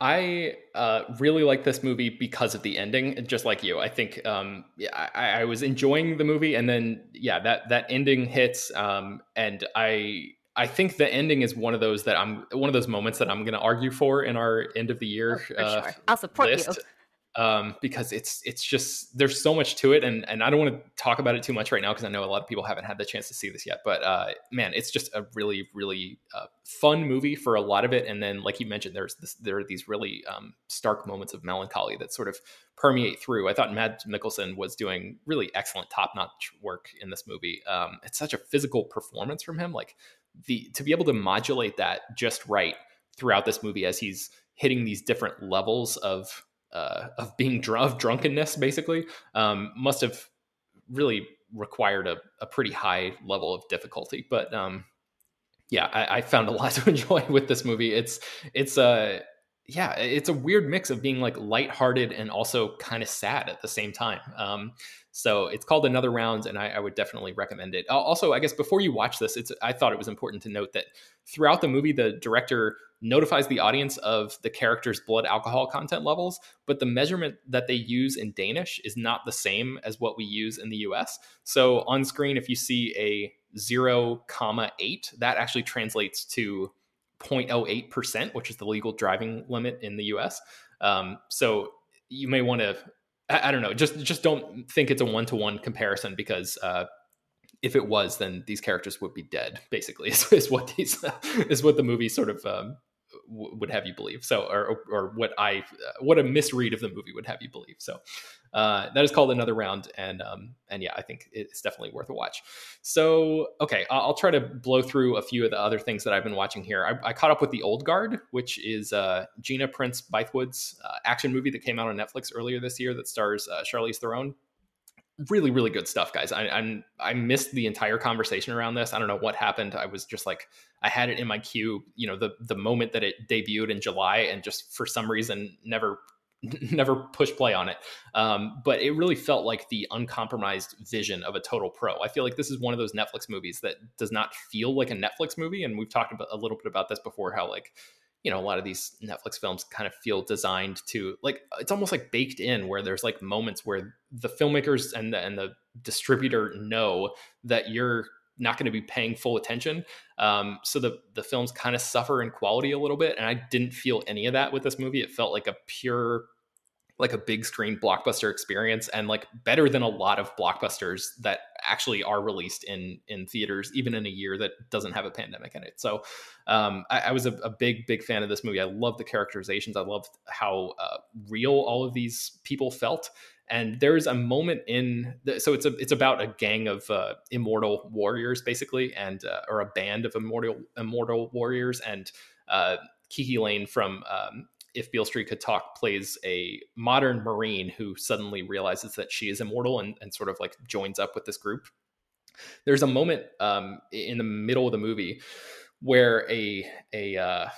I uh, really like this movie because of the ending, just like you. I think um, I, I, was enjoying the movie, and then yeah, that that ending hits, um, and I I think the ending is one of those that I'm one of those moments that I'm going to argue for in our end of the year. Oh, uh, sure. I'll support list. you um, because it's it's just there's so much to it, and and I don't want to talk about it too much right now because I know a lot of people haven't had the chance to see this yet. But uh, man, it's just a really really uh, fun movie for a lot of it, and then like you mentioned, there's this, there are these really um, stark moments of melancholy that sort of permeate through. I thought Mads Mikkelsen was doing really excellent top notch work in this movie. Um, it's such a physical performance from him, like the to be able to modulate that just right throughout this movie as he's hitting these different levels of uh, of being drunk, of drunkenness, basically, um, must have really required a, a, pretty high level of difficulty. But um, yeah, I, I, found a lot to enjoy with this movie. It's it's a uh, yeah, it's a weird mix of being like lighthearted and also kind of sad at the same time. Um, so it's called Another Round, and I, I, would definitely recommend it. Also, I guess before you watch this, it's I thought it was important to note that throughout the movie, the director notifies the audience of the character's blood alcohol content levels, but the measurement that they use in Danish is not the same as what we use in the US. So on screen, if you see a 0, comma 8, that actually translates to 0.08%, which is the legal driving limit in the US. Um, so you may want to, I, I, don't know, just just don't think it's a one to one comparison because uh, if it was, then these characters would be dead. Basically, is, is what these is what the movie sort of um, would have you believe. So, or or what I uh, what a misread of the movie would have you believe. So, uh, that is called another round, and um, and yeah, I think it's definitely worth a watch. So, okay, I'll, try to blow through a few of the other things that I've been watching here. I, I caught up with the Old Guard, which is uh, Gina Prince Bythewood's uh, action movie that came out on Netflix earlier this year that stars uh, Charlize Theron really really good stuff guys. I, I'm, i missed the entire conversation around this. I don't know what happened. I was just like i had it in my queue you know the the moment that it debuted in july and just for some reason never never push play on it. Um, but it really felt like the uncompromised vision of a total pro. I feel like this is one of those netflix movies that does not feel like a netflix movie and we've talked about a little bit about this before how like you know a lot of these netflix films kind of feel designed to like it's almost like baked in where there's like moments where the filmmakers and the, and the distributor know that you're not going to be paying full attention um, so the the films kind of suffer in quality a little bit and i didn't feel any of that with this movie. It felt like a pure like a big screen blockbuster experience and like better than a lot of blockbusters that actually are released in in theaters even in a year that doesn't have a pandemic in it. So um, I, I, was a, a, big big fan of this movie. I love the characterizations. I loved how uh, real all of these people felt. And there's a moment in the, so it's a it's about a gang of uh, immortal warriors basically and uh, or a band of immortal immortal warriors and uh, KiKi Layne from um, if Beale Street Could Talk plays a modern Marine who suddenly realizes that she is immortal and, and sort of like joins up with this group. There's a moment um, in the middle of the movie where a a uh,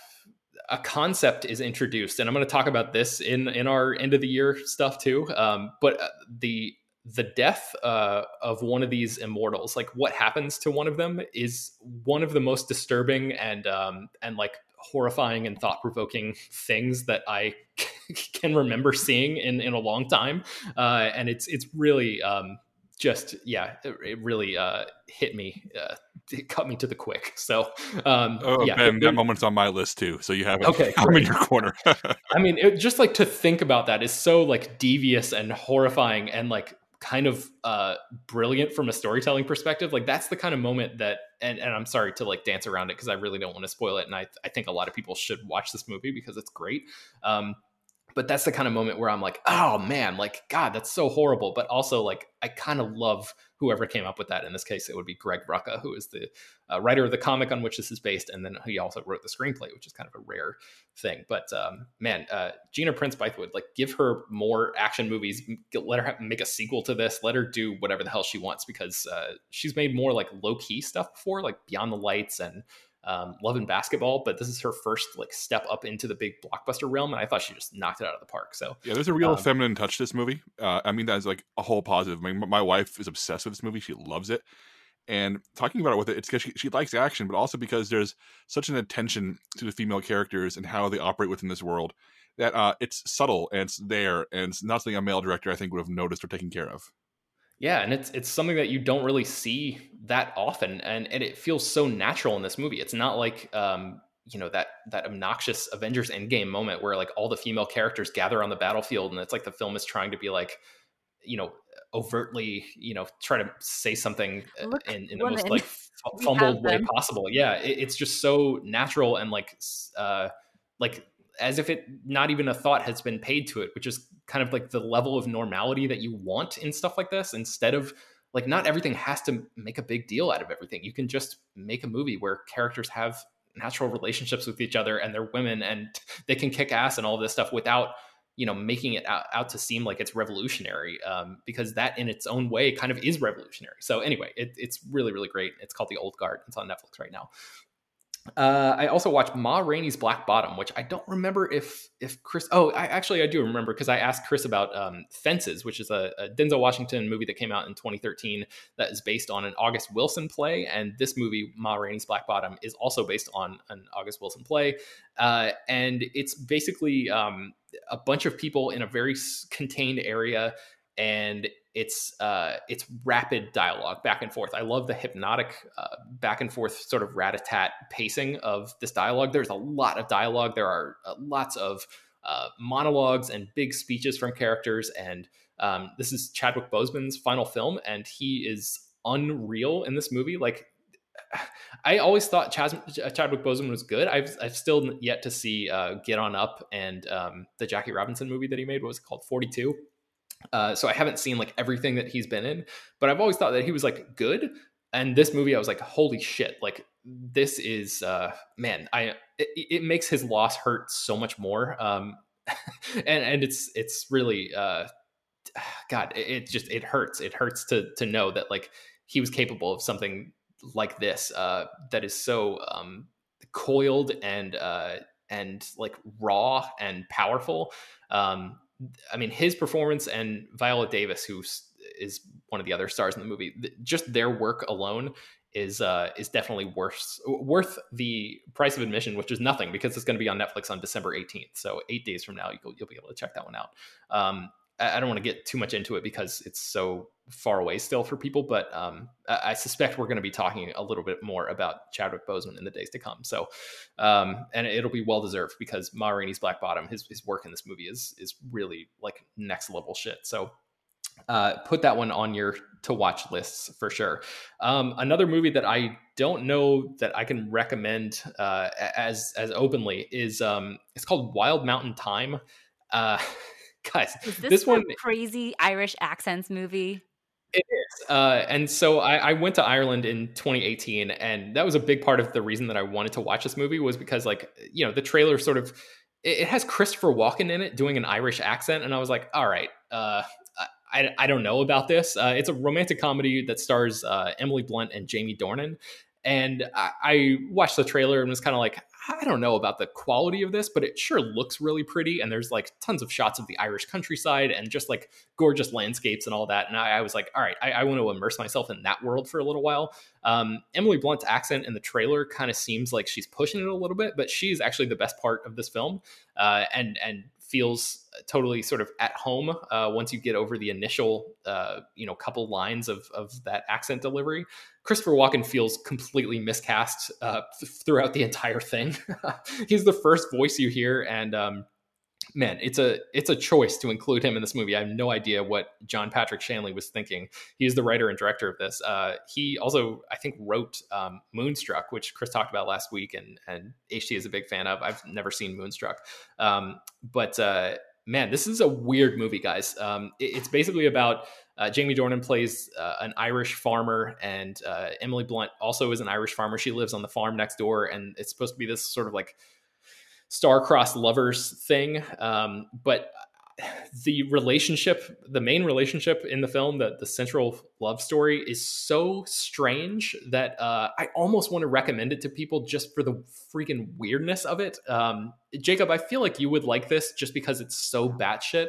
a concept is introduced, and I'm going to talk about this in in our end of the year stuff too. Um, but uh, the the death uh, of one of these immortals, like what happens to one of them, is one of the most disturbing and um, and like horrifying and thought provoking things that I can remember seeing in, in a long time. Uh, and it's, it's really, um, just, yeah, it, it really, uh, hit me, uh, it cut me to the quick. So, um, oh, yeah, Ben, that moment's on my list too. So you have it. Okay. I'm in your corner. I mean, it, just like to think about that is so like devious and horrifying and like kind of uh brilliant from a storytelling perspective like that's the kind of moment that and, and i'm sorry to like dance around it because i really don't want to spoil it and I, I think a lot of people should watch this movie because it's great um but that's the kind of moment where i'm like oh man like god that's so horrible but also like i kind of love whoever came up with that. In this case, it would be Greg Rucka, who is the uh, writer of the comic on which this is based, and then he also wrote the screenplay, which is kind of a rare thing. But um, man, uh, Gina Prince Bythewood, like, give her more action movies. Let her have, make a sequel to this. Let her do whatever the hell she wants because uh, she's made more like low key stuff before, like Beyond the Lights and um, Love and Basketball, but this is her first like step up into the big blockbuster realm, and I thought she just knocked it out of the park. So yeah, there's a real um, feminine touch to this movie. Uh, I mean, that's like a whole positive. I mean, my wife is obsessed with this movie; she loves it. And talking about it with it, it's because she, she likes action, but also because there's such an attention to the female characters and how they operate within this world that uh, it's subtle and it's there, and it's not something a male director I think would have noticed or taken care of. Yeah, and it's it's something that you don't really see that often, and and it feels so natural in this movie. It's not like um, you know that that obnoxious Avengers Endgame moment where like all the female characters gather on the battlefield, and it's like the film is trying to be like, you know, overtly, you know, try to say something uh, Look, in, in the most like fumbled way possible. Yeah, it, it's just so natural and like uh, like as if it not even a thought has been paid to it, which is kind of like the level of normality that you want in stuff like this instead of like not everything has to make a big deal out of everything. You can just make a movie where characters have natural relationships with each other and they're women and they can kick ass and all this stuff without you know making it out, out to seem like it's revolutionary um, because that in its own way kind of is revolutionary. So anyway it, it's really really great. It's called the old guard. It's on netflix right now uh, I also watched Ma Rainey's Black Bottom, which I don't remember if if Chris. Oh, I actually I do remember because I asked Chris about um, Fences, which is a, a, Denzel Washington movie that came out in 2013 that is based on an August Wilson play, and this movie Ma Rainey's Black Bottom is also based on an August Wilson play, uh, and it's basically um, a bunch of people in a very contained area and it's uh, it's rapid dialogue back and forth. I love the hypnotic uh, back and forth sort of rat a tat pacing of this dialogue. There's a lot of dialogue. There are uh, lots of uh, monologues and big speeches from characters. And um, this is Chadwick Boseman's final film, and he is unreal in this movie. Like I always thought Chad, Chadwick Boseman was good. I've I've still yet to see uh, Get On Up and um, the Jackie Robinson movie that he made. What was it called? Forty Two. Uh, so I haven't seen like everything that he's been in, but I've always thought that he was like good. And this movie, I was like, holy shit! Like this is uh, man, I it, it makes his loss hurt so much more. Um, and and it's it's really uh, God, it, it just it hurts. It hurts to to know that like he was capable of something like this uh, that is so um, coiled and uh, and like raw and powerful. Um, I mean, his performance and Viola Davis, who is one of the other stars in the movie, just their work alone is uh, is definitely worth worth the price of admission, which is nothing because it's going to be on Netflix on December 18th. So eight days from now, you'll, you'll be able to check that one out. Um, I don't want to get too much into it because it's so far away still for people, but um, I suspect we're going to be talking a little bit more about Chadwick Boseman in the days to come. So, um, and it'll be well deserved because Ma Rainey's Black Bottom, his, his work in this movie is is really like next level shit. So, uh, put that one on your to watch lists for sure. Um, another movie that I don't know that I can recommend uh, as as openly is um, it's called Wild Mountain Thyme. Uh, guys, is this, this one crazy Irish accents movie. Uh, and so I, I, went to Ireland in 2018, and that was a big part of the reason that I wanted to watch this movie was because, like, you know, the trailer sort of it, it has Christopher Walken in it doing an Irish accent, and I was like, all right, uh, I, I don't know about this. Uh, it's a romantic comedy that stars uh, Emily Blunt and Jamie Dornan, and I, I watched the trailer and was kind of like, I don't know about the quality of this, but it sure looks really pretty. And there's like tons of shots of the Irish countryside and just like gorgeous landscapes and all that. And I, I was like, all right, I, I, want to immerse myself in that world for a little while. Um, Emily Blunt's accent in the trailer kind of seems like she's pushing it a little bit, but she's actually the best part of this film. Uh, and and feels totally sort of at home uh, once you get over the initial uh, you know couple lines of of that accent delivery. Christopher Walken feels completely miscast uh, th- throughout the entire thing. He's the first voice you hear, and um, man, it's a it's a choice to include him in this movie. I have no idea what John Patrick Shanley was thinking. He's the writer and director of this. Uh, he also, I think, wrote um, Moonstruck, which Chris talked about last week, and and HT is a big fan of. I've never seen Moonstruck, um, but uh, man, this is a weird movie, guys. Um, it, it's basically about uh, Jamie Dornan plays uh, an Irish farmer, and uh, Emily Blunt also is an Irish farmer. She lives on the farm next door, and it's supposed to be this sort of like star-crossed lovers thing. Um, but the relationship, the main relationship in the film, the, the central love story is so strange that uh, I almost want to recommend it to people just for the freaking weirdness of it. Um, Jacob, I feel like you would like this just because it's so batshit.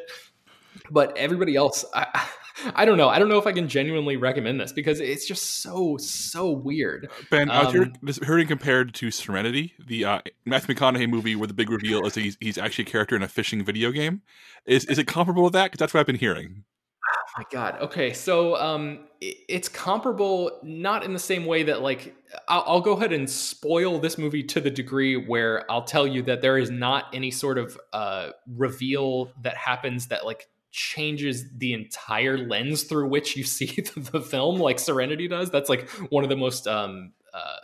But everybody else, I, I don't know. I don't know if I can genuinely recommend this because it's just so so weird. Ben, um, I was hearing, hearing compared to Serenity, the uh, Matthew McConaughey movie, where the big reveal is that he's, he's actually a character in a fishing video game. Is is it comparable to that? Because that's what I've been hearing. Oh my god. Okay, so um, it's comparable, not in the same way that like I'll, I'll go ahead and spoil this movie to the degree where I'll tell you that there is not any sort of uh, reveal that happens that like changes the entire lens through which you see the, film like serenity does that's like one of the most um uh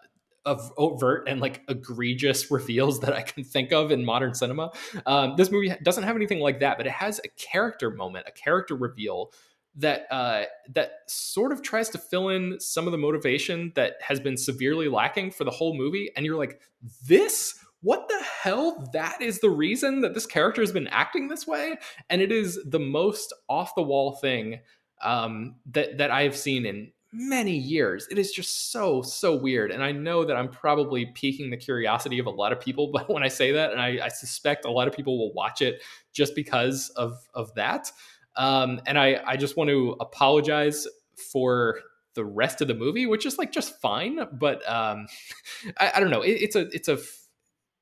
of overt and like egregious reveals that I can think of in modern cinema. Um, this movie doesn't have anything like that, but it has a character moment, a character reveal that uh, that sort of tries to fill in some of the motivation that has been severely lacking for the whole movie. And you're like, this what the hell? That is the reason that this character has been acting this way, and it is the most off the wall thing um, that that I have seen in many years. It is just so so weird, and I know that I'm probably piquing the curiosity of a lot of people. But when I say that, and I, I suspect a lot of people will watch it just because of of that. Um, and I I just want to apologize for the rest of the movie, which is like just fine. But um, I, I don't know. It, it's a it's a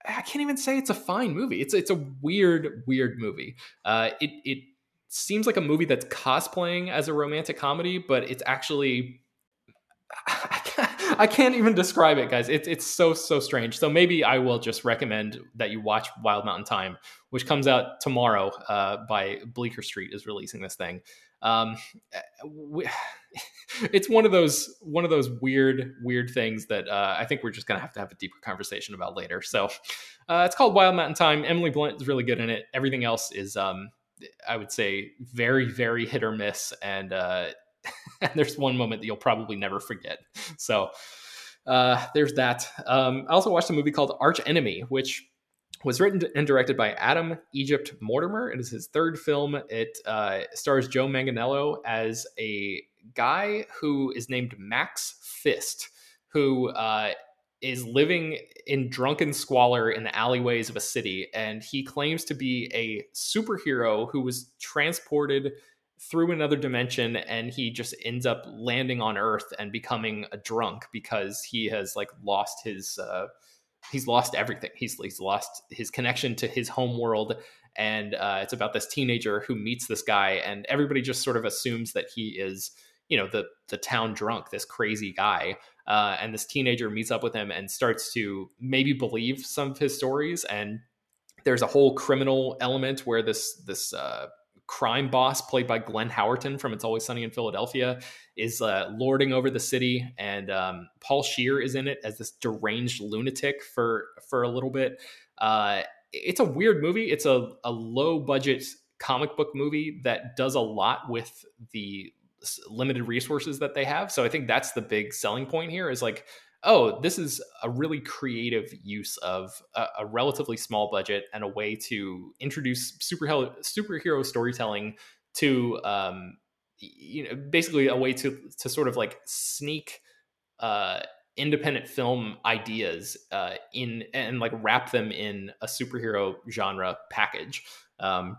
I can't even say it's a fine movie. It's it's a weird, weird movie. Uh, it it seems like a movie that's cosplaying as a romantic comedy, but it's actually I can't, I can't even describe it, guys. It's it's so so strange. So maybe I will just recommend that you watch Wild Mountain Thyme, which comes out tomorrow. Uh, by Bleecker Street is releasing this thing. Um, we, it's one of those one of those weird weird things that uh, I think we're just gonna have to have a deeper conversation about later. So uh, it's called Wild Mountain Thyme. Emily Blunt is really good in it. Everything else is, um, I would say, very very hit or miss. And uh, and there's one moment that you'll probably never forget. So uh, there's that. Um, I also watched a movie called Arch Enemy, which was written and directed by Adam Egypt Mortimer. It is his third film. It uh, stars Joe Manganiello as a guy who is named Max Fist, who uh, is living in drunken squalor in the alleyways of a city. And he claims to be a superhero who was transported through another dimension and he just ends up landing on earth and becoming a drunk because he has like lost his uh, he's lost everything. He's he's lost his connection to his home world, and uh, it's about this teenager who meets this guy, and everybody just sort of assumes that he is you know the the town drunk, this crazy guy. Uh, and this teenager meets up with him and starts to maybe believe some of his stories. And there's a whole criminal element where this this uh, crime boss, played by Glenn Howerton from It's Always Sunny in Philadelphia, is uh, lording over the city, and um, Paul Scheer is in it as this deranged lunatic for for a little bit. Uh, it's a weird movie. It's a, a low budget comic book movie that does a lot with the limited resources that they have. So I think that's the big selling point here is like oh, this is a really creative use of a, a relatively small budget and a way to introduce superhero superhero storytelling to um, you know basically a way to to sort of like sneak uh, independent film ideas uh, in and like wrap them in a superhero genre package. Um,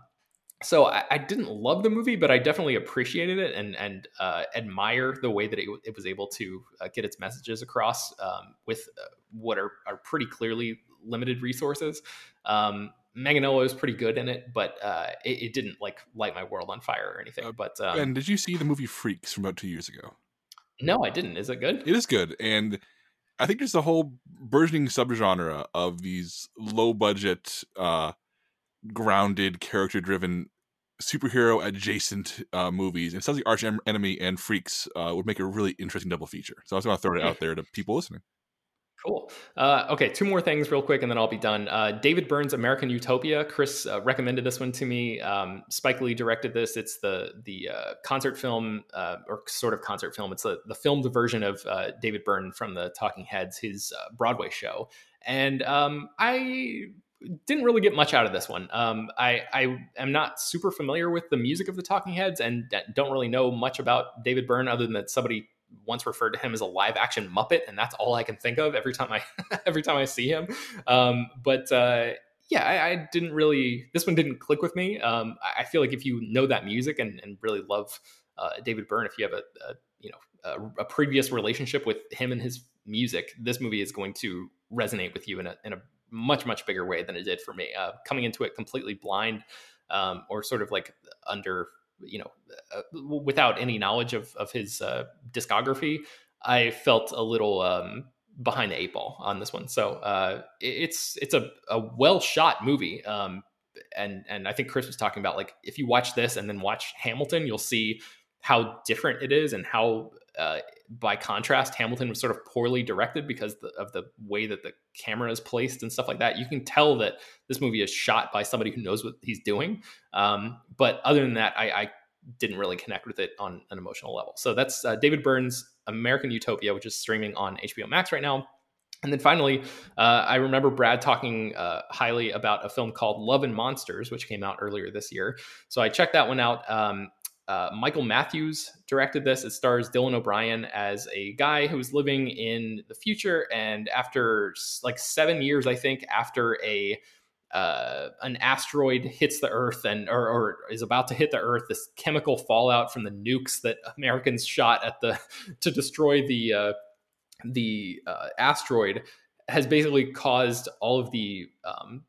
so I, I, didn't love the movie, but I definitely appreciated it and and uh, admire the way that it, it was able to uh, get its messages across um, with uh, what are, are pretty clearly limited resources. Um, Manganiello is pretty good in it, but uh, it, it, didn't like light my world on fire or anything. Uh, but um, and did you see the movie Freaks from about two years ago? No, I didn't. Is it good? It is good, and I think there's a whole burgeoning subgenre of these low budget uh, grounded, character driven, superhero adjacent uh, movies. And it sounds like Arch Enemy and Freaks uh, would make a really interesting double feature. So I was going to throw it out there to people listening. Cool. Uh, okay, two more things real quick, and then I'll be done. Uh, David Byrne's American Utopia. Chris uh, recommended this one to me. Um, Spike Lee directed this. It's the the uh, concert film, uh, or sort of concert film. It's the the filmed version of uh, David Byrne from the Talking Heads, his Broadway show. And um, I didn't really get much out of this one. Um, I, I am not super familiar with the music of the Talking Heads and don't really know much about David Byrne other than that somebody once referred to him as a live action Muppet, and that's all I can think of every time I every time I see him. Um, but uh, yeah, I, I, didn't really. This one didn't click with me. Um, I feel like if you know that music and, and really love uh, David Byrne, if you have a, a you know a, a, previous relationship with him and his music, this movie is going to resonate with you in a in a much much bigger way than it did for me. Uh, coming into it completely blind, um, or sort of like under you know uh, without any knowledge of of his uh, discography, I felt a little um, behind the eight ball on this one. So uh, it's it's a, a well shot movie. Um, and and I think Chris was talking about like if you watch this and then watch Hamilton, you'll see how different it is and how uh, by contrast Hamilton was sort of poorly directed because of the way that the camera is placed and stuff like that. You can tell that this movie is shot by somebody who knows what he's doing. Um, but other than that, I, I didn't really connect with it on an emotional level. So that's uh, David Byrne's American Utopia, which is streaming on HBO Max right now. And then finally, uh, I remember Brad talking uh, highly about a film called Love and Monsters, which came out earlier this year. So I checked that one out. Um, uh, Michael Matthews directed this. It stars Dylan O'Brien as a guy who's living in the future, and after like seven years, I think, after a uh, an asteroid hits the Earth and or, or, is about to hit the Earth, this chemical fallout from the nukes that Americans shot at the to destroy the uh, the uh, asteroid has basically caused all of the um,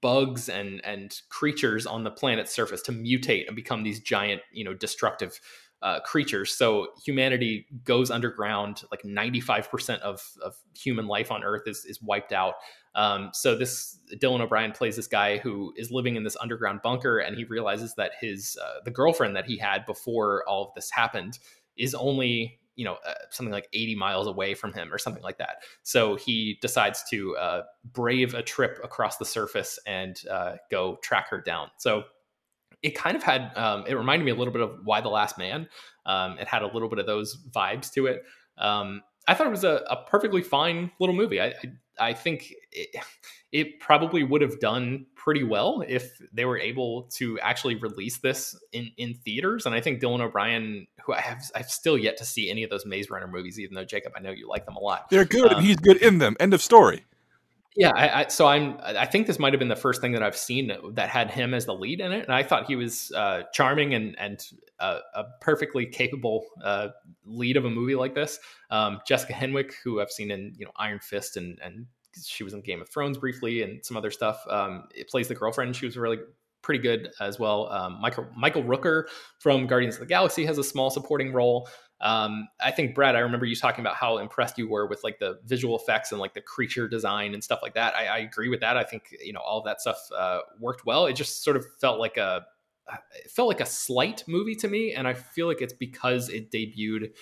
bugs and and creatures on the planet's surface to mutate and become these giant, you know, destructive uh, creatures. So humanity goes underground. Like 95% of, of human life on Earth is, is wiped out. Um, so this Dylan O'Brien plays this guy who is living in this underground bunker, and he realizes that his uh, the girlfriend that he had before all of this happened is only you know uh, something like 80 miles away from him or something like that so he decides to uh, brave a trip across the surface and uh, go track her down so it kind of had um, it reminded me a little bit of Y: The Last Man. Um, it had a little bit of those vibes to it. Um, I thought it was a, a, perfectly fine little movie. I I, I think it, it, probably would have done pretty well if they were able to actually release this in, in theaters. And I think Dylan O'Brien, who I have I've still yet to see any of those Maze Runner movies, even though Jacob, I know you like them a lot. They're good, and um, he's good in them. End of story. Yeah, I, I, so I'm. I think this might have been the first thing that I've seen that had him as the lead in it, and I thought he was uh, charming and and uh, a perfectly capable uh, lead of a movie like this. Um, Jessica Henwick, who I've seen in you know Iron Fist and and she was in Game of Thrones briefly and some other stuff. Um, it plays the girlfriend. She was really pretty good as well. Um, Michael Michael Rooker from Guardians of the Galaxy has a small supporting role. Um, I think Brad, I remember you talking about how impressed you were with like the visual effects and like the creature design and stuff like that. I, I agree with that. I think you know all that stuff uh, worked well. It just sort of felt like a it felt like a slight movie to me, and I feel like it's because it debuted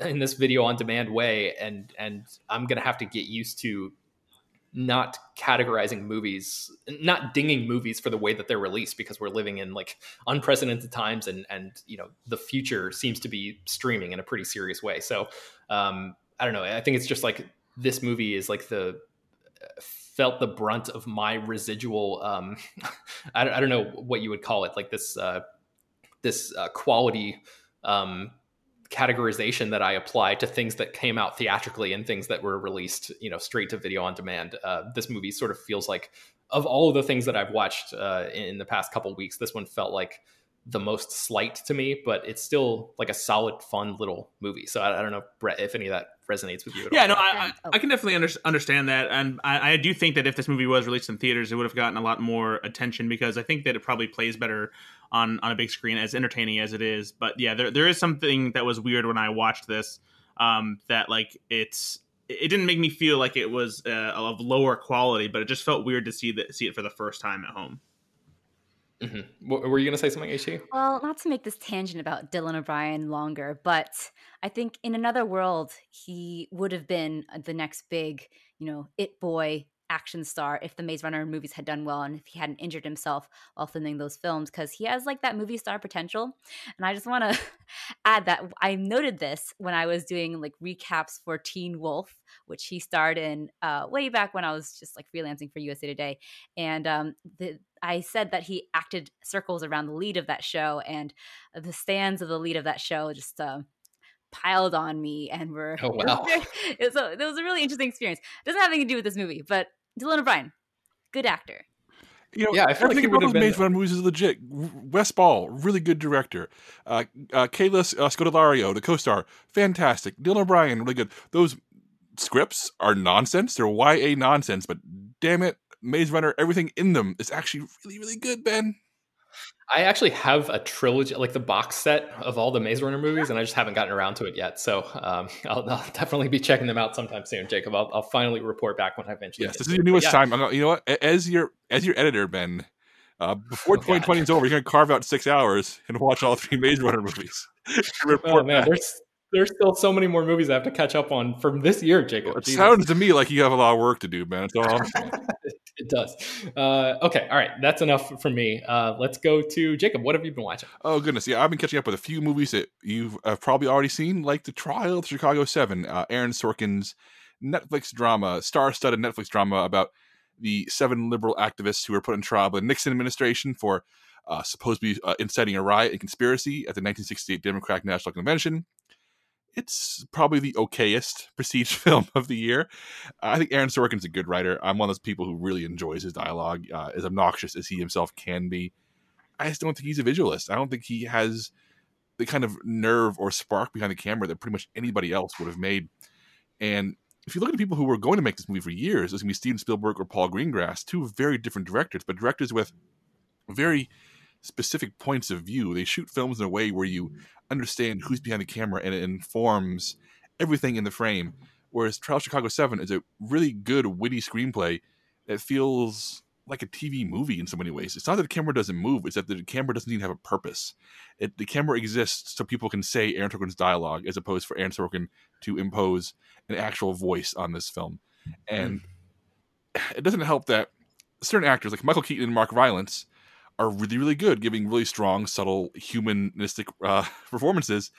in this video on demand way, and and I'm gonna have to get used to not categorizing movies, not dinging movies for the way that they're released because we're living in like unprecedented times and and you know the future seems to be streaming in a pretty serious way. So um, I don't know. I think it's just like this movie is like the felt the brunt of my residual. Um, I, don't, I don't know what you would call it, like this uh, this uh, quality um, categorization that I apply to things that came out theatrically and things that were released, you know, straight to video on demand. Uh, this movie sort of feels like, of all of the things that I've watched uh, in the past couple weeks, this one felt like the most slight to me, but it's still like a solid, fun little movie. So I, I don't know, Brett, if any of that resonates with you. yeah, all. no, I, I, I, can definitely under, understand that, and I, I, do think that if this movie was released in theaters, it would have gotten a lot more attention because I think that it probably plays better on on a big screen, as entertaining as it is. But yeah, there there is something that was weird when I watched this. Um, that like it's it didn't make me feel like it was uh, of lower quality, but it just felt weird to see that see it for the first time at home. Mm-hmm. Were you going to say something, HT? Well, not to make this tangent about Dylan O'Brien longer, but I think in another world, he would have been the next big, you know, it boy action star if the Maze Runner movies had done well and if he hadn't injured himself while filming those films because he has like that movie star potential. And I just want to add that I noted this when I was doing like recaps for Teen Wolf, which he starred in uh, way back when I was just like freelancing for USA Today. And um, the, I said that he acted circles around the lead of that show, and the stands of the lead of that show just. Uh, piled on me and were oh wow it was, a, it was a really interesting experience it doesn't have anything to do with this movie but dylan o'brien good actor you know, yeah, I feel like he would have been. Maze Runner movies is legit. Wes Ball, really good director. Uh, uh, Kaya uh, Scodelario, the co-star, fantastic. Dylan O'Brien, really good. Those scripts are nonsense. They're YA nonsense, but damn it, Maze Runner, everything in them is actually really, really good. Ben, I actually have a trilogy, like the box set of all the Maze Runner movies, and I just haven't gotten around to it yet. So um, I'll, I'll, definitely be checking them out sometime soon, Jacob. I'll, I'll finally report back when I eventually. Yes, this is your newest yeah. time. Gonna, you know what? As your as your editor, Ben, uh, before oh, 2020 God. is over, you're going to carve out six hours and watch all three Maze Runner movies. oh man, back. there's there's still so many more movies I have to catch up on from this year, Jacob. Well, it Jesus. sounds to me like you have a lot of work to do, man. It's all. it does. Uh, okay, all right, that's enough for me. Uh, let's go to Jacob. What have you been watching? Oh goodness, yeah, I've been catching up with a few movies that you've uh, probably already seen, like The Trial of Chicago Seven, uh, Aaron Sorkin's Netflix drama, star-studded Netflix drama about the seven liberal activists who were put in trial by the Nixon administration for uh, supposed to be uh, inciting a riot and conspiracy at the 1968 Democratic National Convention it's probably the okayest prestige film of the year. I think Aaron Sorkin's a good writer. I'm one of those people who really enjoys his dialogue, uh, as obnoxious as he himself can be. I just don't think he's a visualist. I don't think he has the kind of nerve or spark behind the camera that pretty much anybody else would have made. And if you look at the people who were going to make this movie for years, it's going to be Steven Spielberg or Paul Greengrass, two very different directors, but directors with very specific points of view. They shoot films in a way where you mm-hmm. understand who's behind the camera and it informs everything in the frame. Whereas Trial Chicago 7 is a really good, witty screenplay that feels like a TV movie in so many ways. It's not that the camera doesn't move, it's that the camera doesn't even have a purpose. It, the camera exists so people can say Aaron Sorkin's dialogue as opposed for Aaron Sorkin to impose an actual voice on this film. Mm-hmm. And it doesn't help that certain actors like Michael Keaton and Mark Rylance are really, really good, giving really strong, subtle, humanistic uh, performances.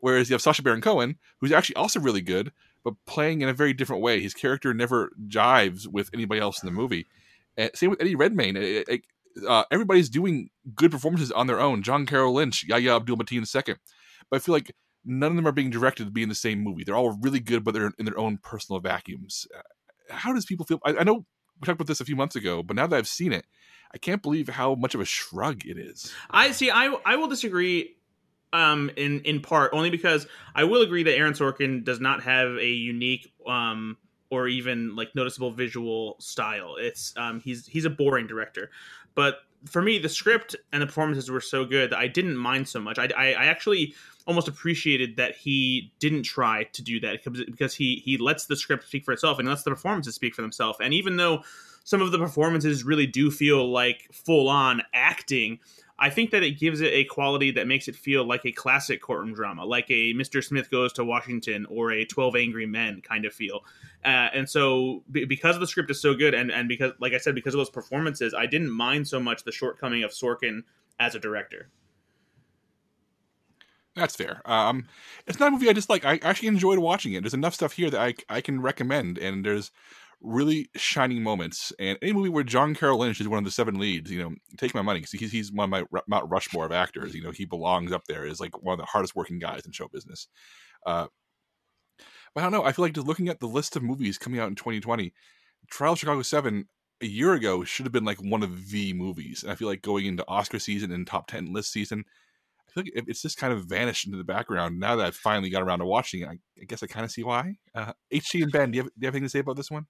Whereas you have Sacha Baron Cohen, who's actually also really good, but playing in a very different way. His character never jives with anybody else in the movie. And same with Eddie Redmayne. It, it, uh, everybody's doing good performances on their own. John Carroll Lynch, Yahya Abdul Mateen II. But I feel like none of them are being directed to be in the same movie. They're all really good, but they're in their own personal vacuums. How does people feel? I, I know we talked about this a few months ago, but now that I've seen it, I can't believe how much of a shrug it is. I see. I I will disagree. Um, in in part only because I will agree that Aaron Sorkin does not have a unique um or even like noticeable visual style. It's um he's he's a boring director, but for me the script and the performances were so good that I didn't mind so much. I I, I actually almost appreciated that he didn't try to do that because he he lets the script speak for itself and lets the performances speak for themselves. And even though some of the performances really do feel like full on acting. I think that it gives it a quality that makes it feel like a classic courtroom drama, like a Mr. Smith Goes to Washington or a 12 Angry Men kind of feel. Uh, and so, b- because the script is so good, and, and because, like I said, because of those performances, I didn't mind so much the shortcoming of Sorkin as a director. That's fair. Um, it's not a movie I just like. I actually enjoyed watching it. There's enough stuff here that I I can recommend, and there's really shining moments. And any movie where John Carroll Lynch is one of the seven leads, you know, take my money because he's, he's one of my Mount Rushmore of actors. You know, he belongs up there as like one of the hardest working guys in show business. Uh, but I don't know. I feel like just looking at the list of movies coming out in 2020, Trial Chicago 7 a year ago should have been like one of the movies. And I feel like going into Oscar season and top 10 list season, I feel like it's just kind of vanished into the background. Now that I've finally got around to watching it, I, I guess I kind of see why. Uh, HT and Ben, do you, have, do you have anything to say about this one?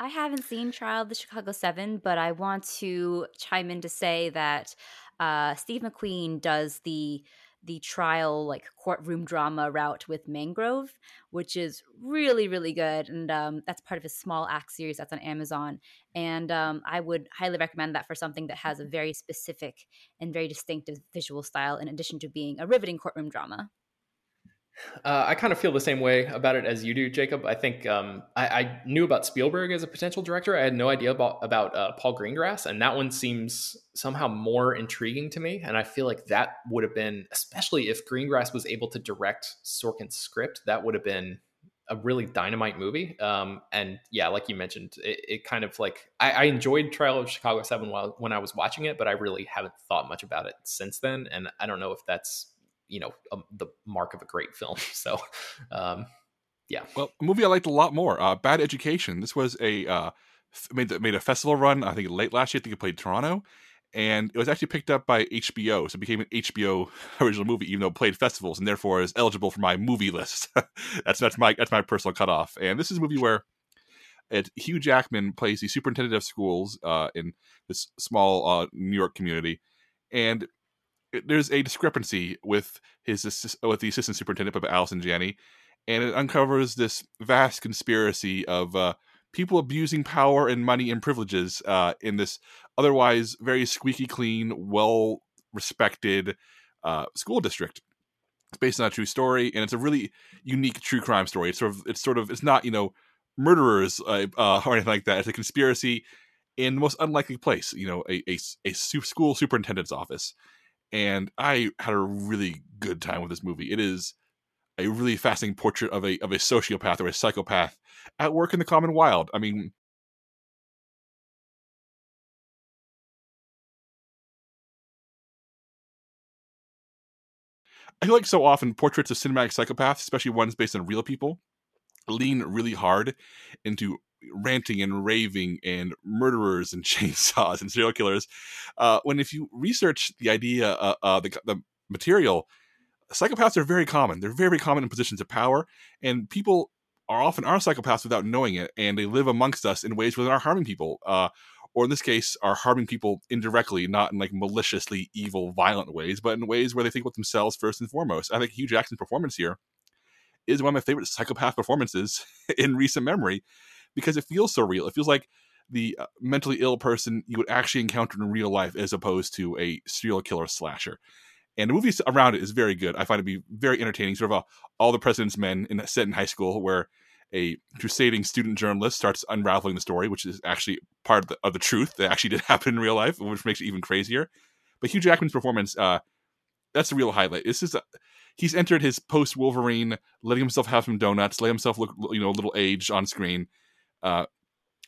I haven't seen Trial of the Chicago Seven, but I want to chime in to say that uh, Steve McQueen does the the trial like courtroom drama route with Mangrove, which is really really good, and um, that's part of his Small Axe series that's on Amazon. And um, I would highly recommend that for something that has a very specific and very distinctive visual style, in addition to being a riveting courtroom drama. Uh, I kind of feel the same way about it as you do, Jacob. I think um, I, I, knew about Spielberg as a potential director. I had no idea about about uh, Paul Greengrass, and that one seems somehow more intriguing to me. And I feel like that would have been, especially if Greengrass was able to direct Sorkin's script, that would have been a really dynamite movie. Um, and yeah, like you mentioned, it, it kind of like I, I, enjoyed Trial of Chicago Seven while when I was watching it, but I really haven't thought much about it since then. And I don't know if that's you know a, the mark of a great film. So, um, yeah. Well, a movie I liked a lot more. Uh, Bad Education. This was a uh, made made a festival run. I think late last year. I think it played Toronto, and it was actually picked up by HBO, so it became an HBO original movie, even though it played festivals, and therefore is eligible for my movie list. that's that's my that's my personal cutoff. And this is a movie where it, Hugh Jackman plays the superintendent of schools uh, in this small uh, New York community, and there's a discrepancy with his with the assistant superintendent of Allison Janney, and it uncovers this vast conspiracy of uh, people abusing power and money and privileges uh, in this otherwise very squeaky clean, well respected uh, school district. It's based on a true story, and it's a really unique true crime story. It's sort of it's sort of it's not you know murderers uh, uh or anything like that. It's a conspiracy in the most unlikely place. You know, a a, a school superintendent's office and I had a really good time with this movie. It is a really fascinating portrait of a of a sociopath or a psychopath at work in the common wild. I mean, I feel like so often portraits of cinematic psychopaths, especially ones based on real people, lean really hard into ranting and raving and murderers and chainsaws and serial killers. Uh, when if you research the idea, uh, uh, the, the material, psychopaths are very common. They're very common in positions of power, and people are often are psychopaths without knowing it, and they live amongst us in ways where they are harming people. Uh, or in this case, are harming people indirectly, not in like maliciously evil, violent ways, but in ways where they think about themselves first and foremost. I think Hugh Jackman's performance here is one of my favorite psychopath performances in recent memory because it feels so real. It feels like the uh, mentally ill person you would actually encounter in real life as opposed to a serial killer slasher. And the movie around it is very good. I find it to be very entertaining. Sort of a, all the president's men in set in high school, where a crusading student journalist starts unraveling the story, which is actually part of the, of the truth that actually did happen in real life, which makes it even crazier. But Hugh Jackman's performance, uh, that's a real highlight. This is a, he's entered his post Wolverine, letting himself have some donuts, let himself look you know a little aged on screen, uh,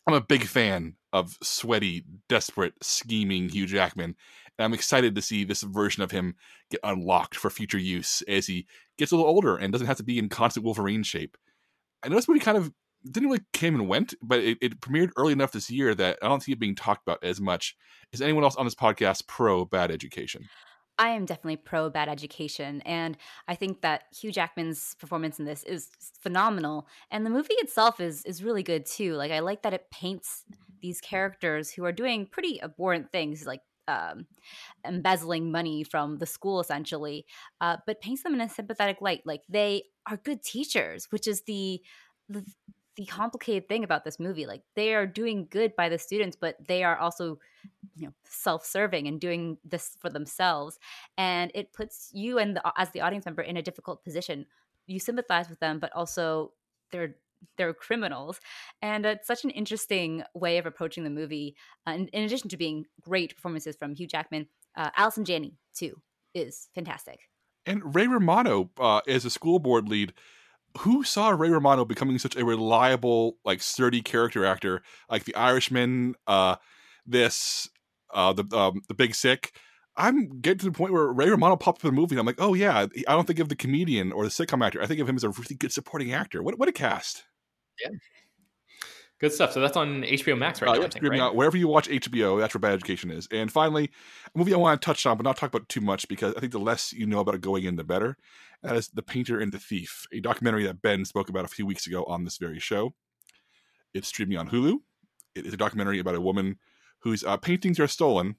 I'm a big fan of sweaty, desperate, scheming Hugh Jackman. And I'm excited to see this version of him get unlocked for future use as he gets a little older and doesn't have to be in constant Wolverine shape. I know this movie kind of didn't really came and went, but it, it, premiered early enough this year that I don't see it being talked about as much. Is anyone else on this podcast pro bad education? I am definitely pro bad education. And I think that Hugh Jackman's performance in this is phenomenal. And the movie itself is is really good too. Like I like that it paints these characters who are doing pretty abhorrent things like um, embezzling money from the school essentially, uh, but paints them in a sympathetic light. Like they are good teachers, which is the, the the complicated thing about this movie. Like they are doing good by the students, but they are also, you know, self-serving and doing this for themselves. And it puts you and the, as the audience member in a difficult position. You sympathize with them, but also they're they're criminals, and it's such an interesting way of approaching the movie. Uh, in, in, addition to being great performances from Hugh Jackman, uh, Allison Janney too is fantastic. And Ray Romano uh, as a school board lead who saw Ray Romano becoming such a reliable, like sturdy character actor, like The Irishman, uh, this, uh, the um, the Big Sick. I'm getting to the point where Ray Romano popped up in the movie, and I'm like, oh yeah, I don't think of the comedian or the sitcom actor. I think of him as a really good supporting actor. What what a cast! Yeah, Good stuff. So that's on HBO Max right uh, now. think, right? Out. Wherever you watch HBO, that's where Bad Education is. And finally, a movie I want to touch on, but not talk about too much because I think the less you know about it going in, the better. That is The Painter and the Thief, a documentary that Ben spoke about a few weeks ago on this very show. It's streaming on Hulu. It is a documentary about a woman whose uh, paintings are stolen,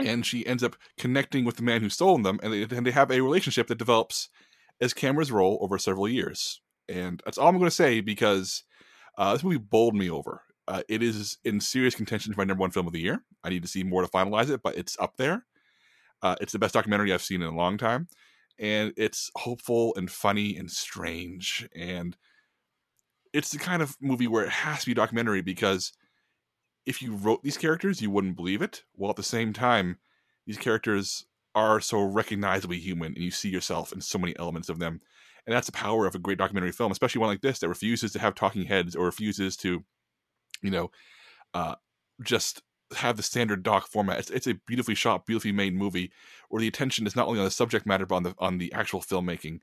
and she ends up connecting with the man who stole them, and they, and they have a relationship that develops as cameras roll over several years. And that's all I'm going to say because uh, this movie bowled me over. Uh, it is in serious contention for my number one film of the year. I need to see more to finalize it, but it's up there. Uh, it's the best documentary I've seen in a long time. and it's hopeful and funny and strange and it's the kind of movie where it has to be documentary because if you wrote these characters you wouldn't believe it while at the same time these characters are so recognizably human and you see yourself in so many elements of them and that's the power of a great documentary film especially one like this that refuses to have talking heads or refuses to you know uh, just have the standard doc format. It's, it's a beautifully shot, beautifully made movie where the attention is not only on the subject matter but on the on the actual filmmaking.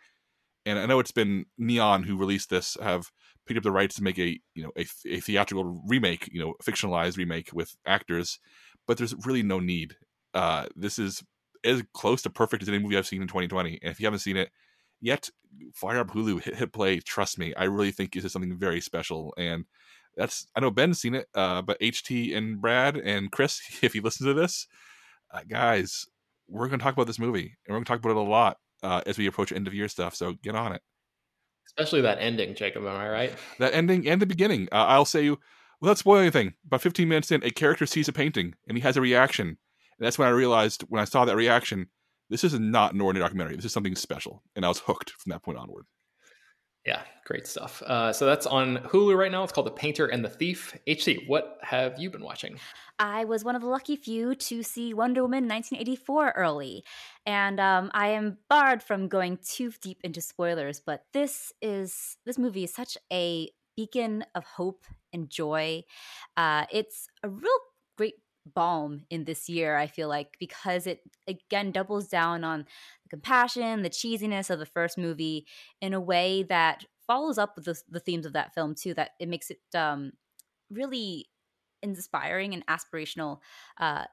And I know it's been Neon who released this have picked up the rights to make a you know a, a theatrical remake, you know, fictionalized remake with actors, but there's really no need. Uh, this is as close to perfect as any movie I've seen in 2020. And if you haven't seen it yet, fire up Hulu, hit, hit play. Trust me, I really think this is something very special. And that's I know Ben's seen it, uh, but HT and Brad and Chris, if you listen to this, uh, guys, we're going to talk about this movie, and we're going to talk about it a lot uh, as we approach end of year stuff. So get on it. Especially that ending, Jacob. Am I right? That ending and the beginning. Uh, I'll say you without spoiling anything. About 15 minutes in, a character sees a painting and he has a reaction, and that's when I realized when I saw that reaction, this is not an ordinary documentary. This is something special, and I was hooked from that point onward. Yeah, great stuff. Uh, so that's on Hulu right now. It's called The Painter and the Thief. HT, what have you been watching? I was one of the lucky few to see Wonder Woman 1984 early. And um, I am barred from going too deep into spoilers, but this is this movie is such a beacon of hope and joy. Uh, it's a real great balm in this year i feel like because it again doubles down on the compassion the cheesiness of the first movie in a way that follows up with the, the themes of that film too that it makes it um, really inspiring and aspirational uh,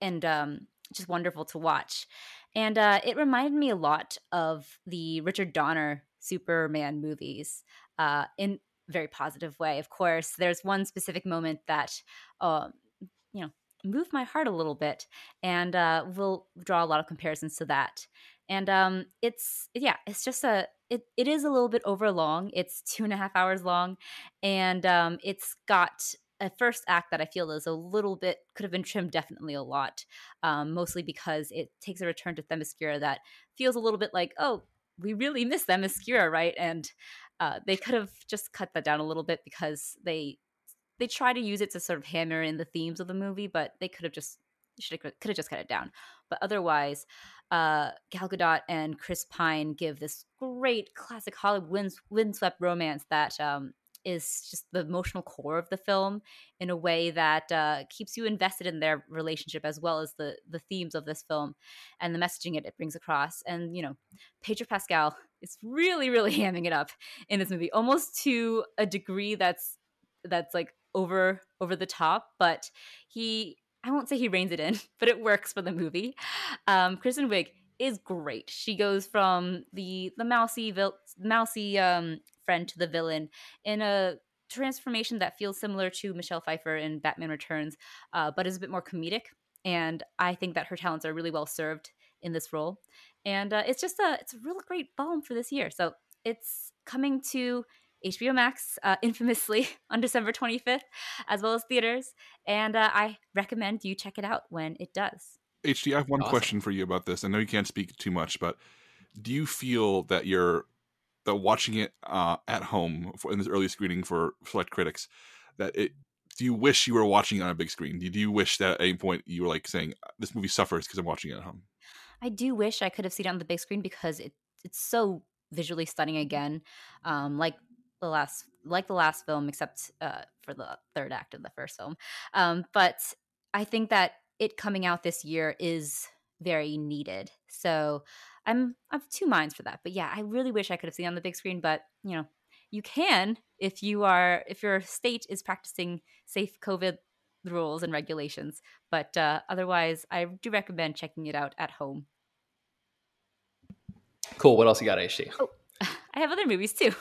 and um, just wonderful to watch. And uh, it reminded me a lot of the richard donner superman movies uh, in very positive way of course. There's one specific moment that um, you know move my heart a little bit and uh, we'll draw a lot of comparisons to that. And um, it's yeah it's just a it, it is a little bit over long it's two and a half hours long and um, it's got a first act that i feel is a little bit could have been trimmed definitely a lot um, mostly because it takes a return to themyscira that feels a little bit like oh we really miss themyscira right? And uh, they could have just cut that down a little bit because they they try to use it to sort of hammer in the themes of the movie, but they could have just should have could have just cut it down. But otherwise, uh, Gal Gadot and Chris Pine give this great classic Hollywood wind, windswept romance that um, is just the emotional core of the film in a way that uh, keeps you invested in their relationship as well as the the themes of this film and the messaging it, it brings across. And you know, Pedro Pascal is really really hamming it up in this movie, almost to a degree that's that's like over over the top, but he I won't say he reins it in, but it works for the movie. Um, Kristen Wiig is great. She goes from the the mousy vil- mousy um, friend to the villain in a transformation that feels similar to Michelle Pfeiffer in Batman Returns, uh, but is a bit more comedic. And I think that her talents are really well served in this role. And uh, it's just a it's a real great balm for this year. So it's coming to HBO Max, uh, infamously on December 25th, as well as theaters. And uh, I recommend you check it out when it does. HT, I have one awesome. question for you about this. I know you can't speak too much, but do you feel that you're that watching it uh, at home for, in this early screening for select critics that it do you wish you were watching it on a big screen? Do you wish that at any point you were like saying this movie suffers because I'm watching it at home? I do wish I could have seen it on the big screen because it it's so visually stunning again. Um, like the last like the last film except uh, for the third act of the first film. Um, but i think that it coming out this year is very needed. So i'm have two minds for that but yeah i really wish i could have seen on the big screen but you know you can if you are if your state is practicing safe covid rules and regulations but uh, otherwise i do recommend checking it out at home. Cool. What else you got HT? oh i have other movies too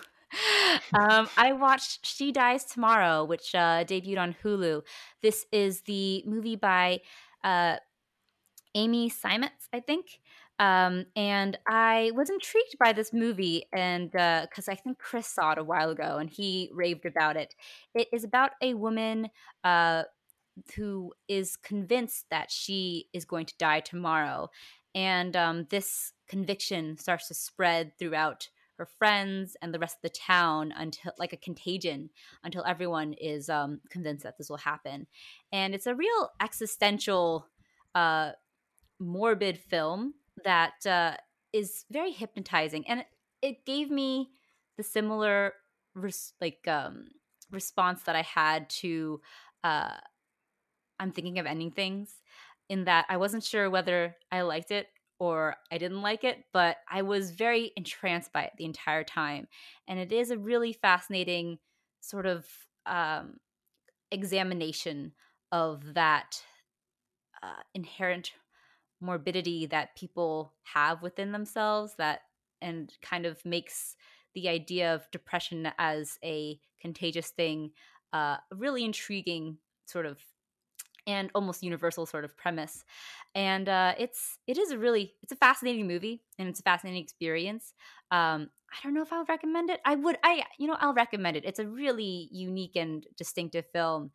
um, I watched She Dies Tomorrow, which uh, debuted on Hulu. This is the movie by uh, Amy Simons, I think. Um, and I was intrigued by this movie, and because uh, I think Chris saw it a while ago, and he raved about it. It is about a woman uh, who is convinced that she is going to die tomorrow, and um, this conviction starts to spread throughout her friends and the rest of the town until like a contagion until everyone is um, convinced that this will happen. And it's a real existential uh, morbid film that uh, is very hypnotizing. And it, gave me the similar res- like um, response that i had to uh, i'm thinking of ending things in that i wasn't sure whether i liked it or I didn't like it, but I was very entranced by it the entire time. And it is a really fascinating sort of um, examination of that uh, inherent morbidity that people have within themselves that and kind of makes the idea of depression as a contagious thing uh, a really intriguing sort of and almost universal sort of premise. And uh, it's it is a really it's a fascinating movie and it's a fascinating experience. Um, i don't know if i would recommend it. I would i you know i'll recommend it. It's a really unique and distinctive film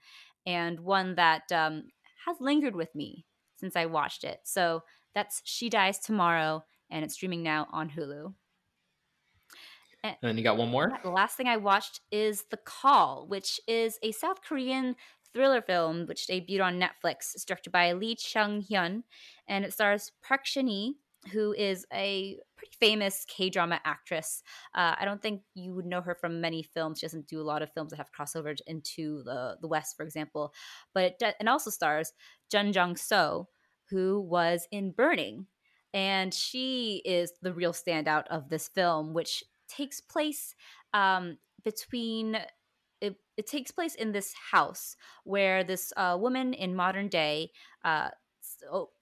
and one that um, has lingered with me since i watched it. So that's she dies tomorrow and it's streaming now on hulu. And, then you got one more? The last thing I watched is The Call, which is a South Korean thriller film which debuted on Netflix. It's directed by Lee Chung Hyun, and it stars Park Shin who is a pretty famous K drama actress. Uh, I don't think you would know her from many films. She doesn't do a lot of films that have crossovers into the the West, for example. But it, de- it also stars Jeon Jong-seo, who was in Burning, and she is the real standout of this film, which takes place um, between it, takes place in this house where this uh, woman in modern day uh,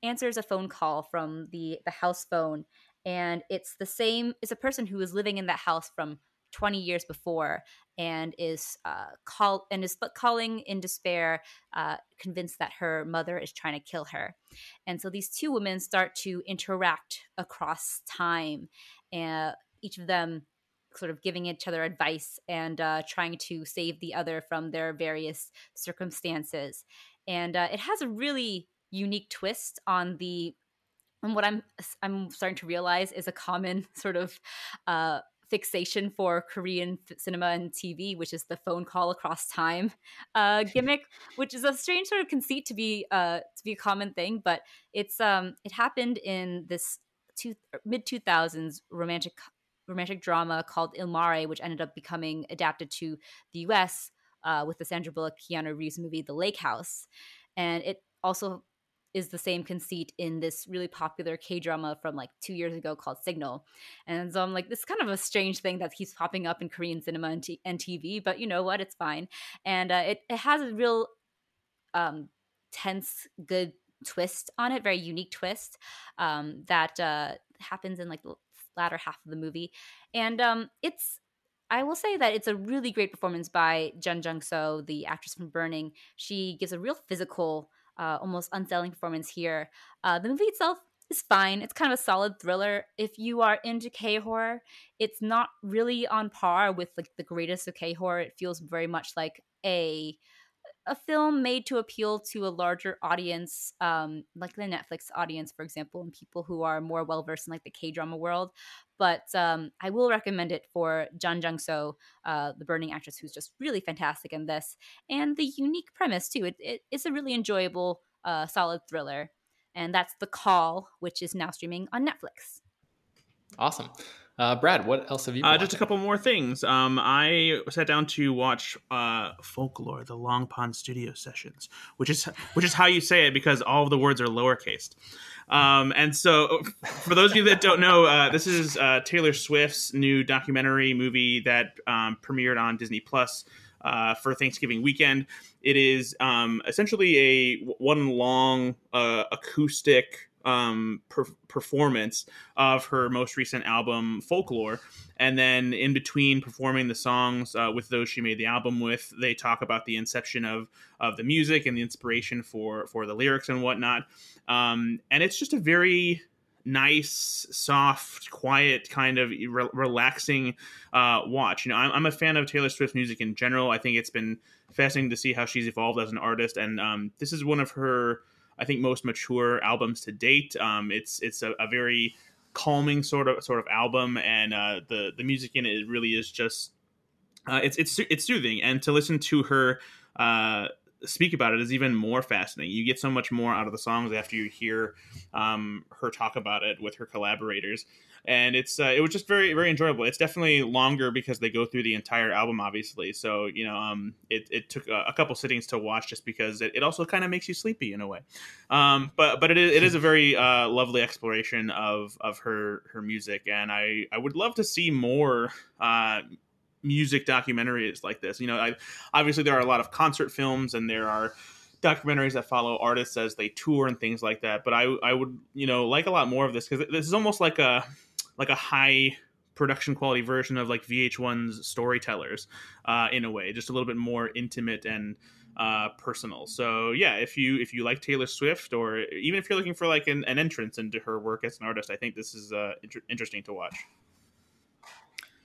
answers a phone call from the the house phone and it's the same it's a person who is living in that house from 20 years before and is uh, call and is calling in despair, uh, convinced that her mother is trying to kill her. And so these two women start to interact across time, and each of them sort of giving each other advice and uh, trying to save the other from their various circumstances. And uh, it has a really unique twist on the and what I'm I'm starting to realize is a common sort of uh, fixation for Korean cinema and TV, which is the phone call across time uh, gimmick, which is a strange sort of conceit to be uh, to be a common thing, but it's um it happened in this two, mid two thousands romantic romantic drama called Il Mare, which ended up becoming adapted to the US uh, with the Sandra Bullock Keanu Reeves movie The Lake House. And it also is the same conceit in this really popular K drama from like two years ago called Signal. And so I'm like, this is kind of a strange thing that keeps popping up in Korean cinema and, t- and TV, but you know what? It's fine. And uh, it, it has a real um, tense, good twist on it, very unique twist um, that uh, happens in like the latter half of the movie. And um, it's I will say that it's a really great performance by Jeon Jong-seo, the actress from Burning. She gives a real physical, uh, almost unsettling performance here. Uh, the movie itself is fine. It's kind of a solid thriller. If you are into K horror, it's not really on par with like the greatest of K horror. It feels very much like a a film made to appeal to a larger audience, um, like the Netflix audience, for example, and people who are more well versed in like the K drama world. But um, I will recommend it for Jeon Jong-seo, uh, the Burning actress, who's just really fantastic in this, and the unique premise too. It, it, it's a really enjoyable, uh, solid thriller, and that's The Call, which is now streaming on Netflix. Awesome. Uh, Brad, what else have you? Uh, just a couple more things. Um, I sat down to watch uh, Folklore, the Long Pond Studio sessions, which is which is how you say it because all of the words are lowercase. Um, and so, for those of you that don't know, uh, this is uh, Taylor Swift's new documentary movie that um, premiered on Disney Plus uh, for Thanksgiving weekend. It is um, essentially a one long uh, acoustic um, per- performance of her most recent album, Folklore. And then in between performing the songs uh, with those she made the album with, they talk about the inception of of the music and the inspiration for for the lyrics and whatnot. Um, and it's just a very nice, soft, quiet kind of re- relaxing uh, watch. You know, I'm, I'm, a fan of Taylor Swift's music in general. I think it's been fascinating to see how she's evolved as an artist, and um, this is one of her I think most mature albums to date. Um, it's it's a, a, very calming sort of sort of album, and uh, the the music in it really is just uh, it's it's it's soothing, and to listen to her uh, speak about it is even more fascinating. You get so much more out of the songs after you hear um, her talk about it with her collaborators, and it's uh, it was just very very enjoyable. It's definitely longer because they go through the entire album, obviously. So you know, um, it, it took a, a couple sittings to watch just because it, it also kind of makes you sleepy in a way. Um, but but it is, it is a very uh, lovely exploration of of her her music, and I I would love to see more. Uh, music documentaries like this. You know, I, obviously there are a lot of concert films and there are documentaries that follow artists as they tour and things like that. But I I would you know like a lot more of this because this is almost like a like a high production quality version of like VH1's Storytellers uh, in a way, just a little bit more intimate and uh, personal. So yeah, if you if you like Taylor Swift or even if you're looking for like an, an entrance into her work as an artist, I think this is uh, inter- interesting to watch.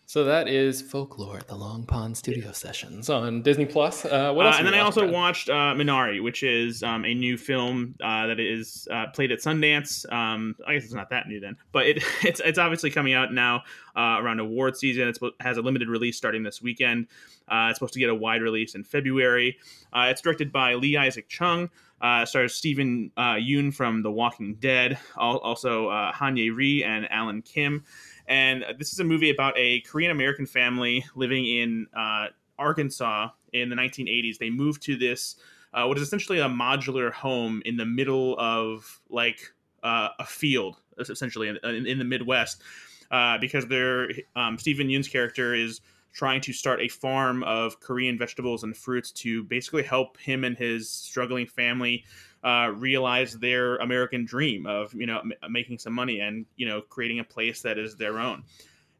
So that is Folklore, the Long Pond Studio Sessions on Disney Plus. Uh, what else? Uh, and then I also watched uh, Minari, which is um, a new film uh, that is uh, played at Sundance. Um, I guess it's not that new then, but it, it's it's obviously coming out now uh, around award season. It has a limited release starting this weekend. it's supposed to get a wide release in February. it's directed by Lee Isaac Chung. Uh, stars Steven uh, Yeun from The Walking Dead, also uh, Han Ye Ri and Alan Kim. And this is a movie about a Korean American family living in uh, Arkansas in the 1980s. They moved to this, uh, what is essentially a modular home in the middle of like uh, a field, essentially in, in the Midwest, uh, because their um, Steven Yeun's character is trying to start a farm of Korean vegetables and fruits to basically help him and his struggling family uh, realize their American dream of you know m- making some money and you know creating a place that is their own.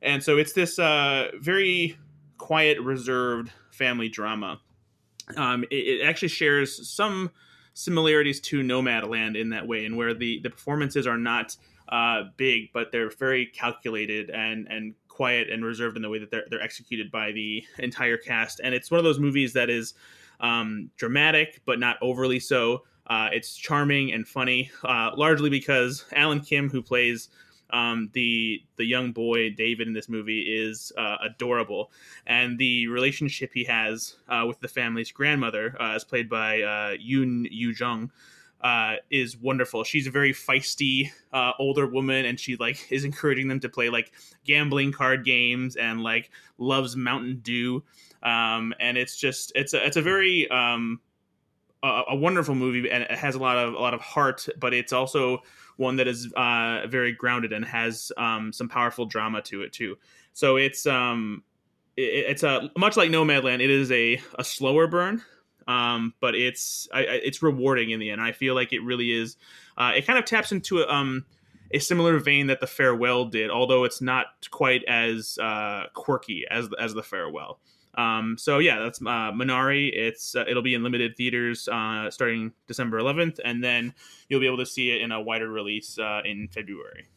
And so it's this uh, very quiet, reserved family drama. Um, it, it, actually shares some similarities to Nomadland in that way, and where the the performances are not uh, big, but they're very calculated and and quiet and reserved in the way that they're they're executed by the entire cast. And it's one of those movies that is um, dramatic, but not overly so. Uh, it's charming and funny, uh, largely because Alan Kim, who plays um, the the young boy David in this movie, is uh, adorable, and the relationship he has uh, with the family's grandmother, uh, as played by uh, Youn Yuh-jung. Is wonderful. She's a very feisty older woman, and she like is encouraging them to play like gambling card games and like loves Mountain Dew. Um, and it's just it's a it's a very um, a, wonderful movie and it has a lot of a lot of heart, but it's also one that is uh, very grounded and has um, some powerful drama to it too. So it's um, it, it's a much like Nomadland. It is a a slower burn, um, but it's I, it's rewarding in the end. I feel like it really is. Uh, it kind of taps into a, um, a similar vein that the Farewell did, although it's not quite as uh, quirky as as the Farewell. Um, so yeah, that's uh, Minari. It's uh, it'll be in limited theaters uh, starting December 11th, and then you'll be able to see it in a wider release uh, in February.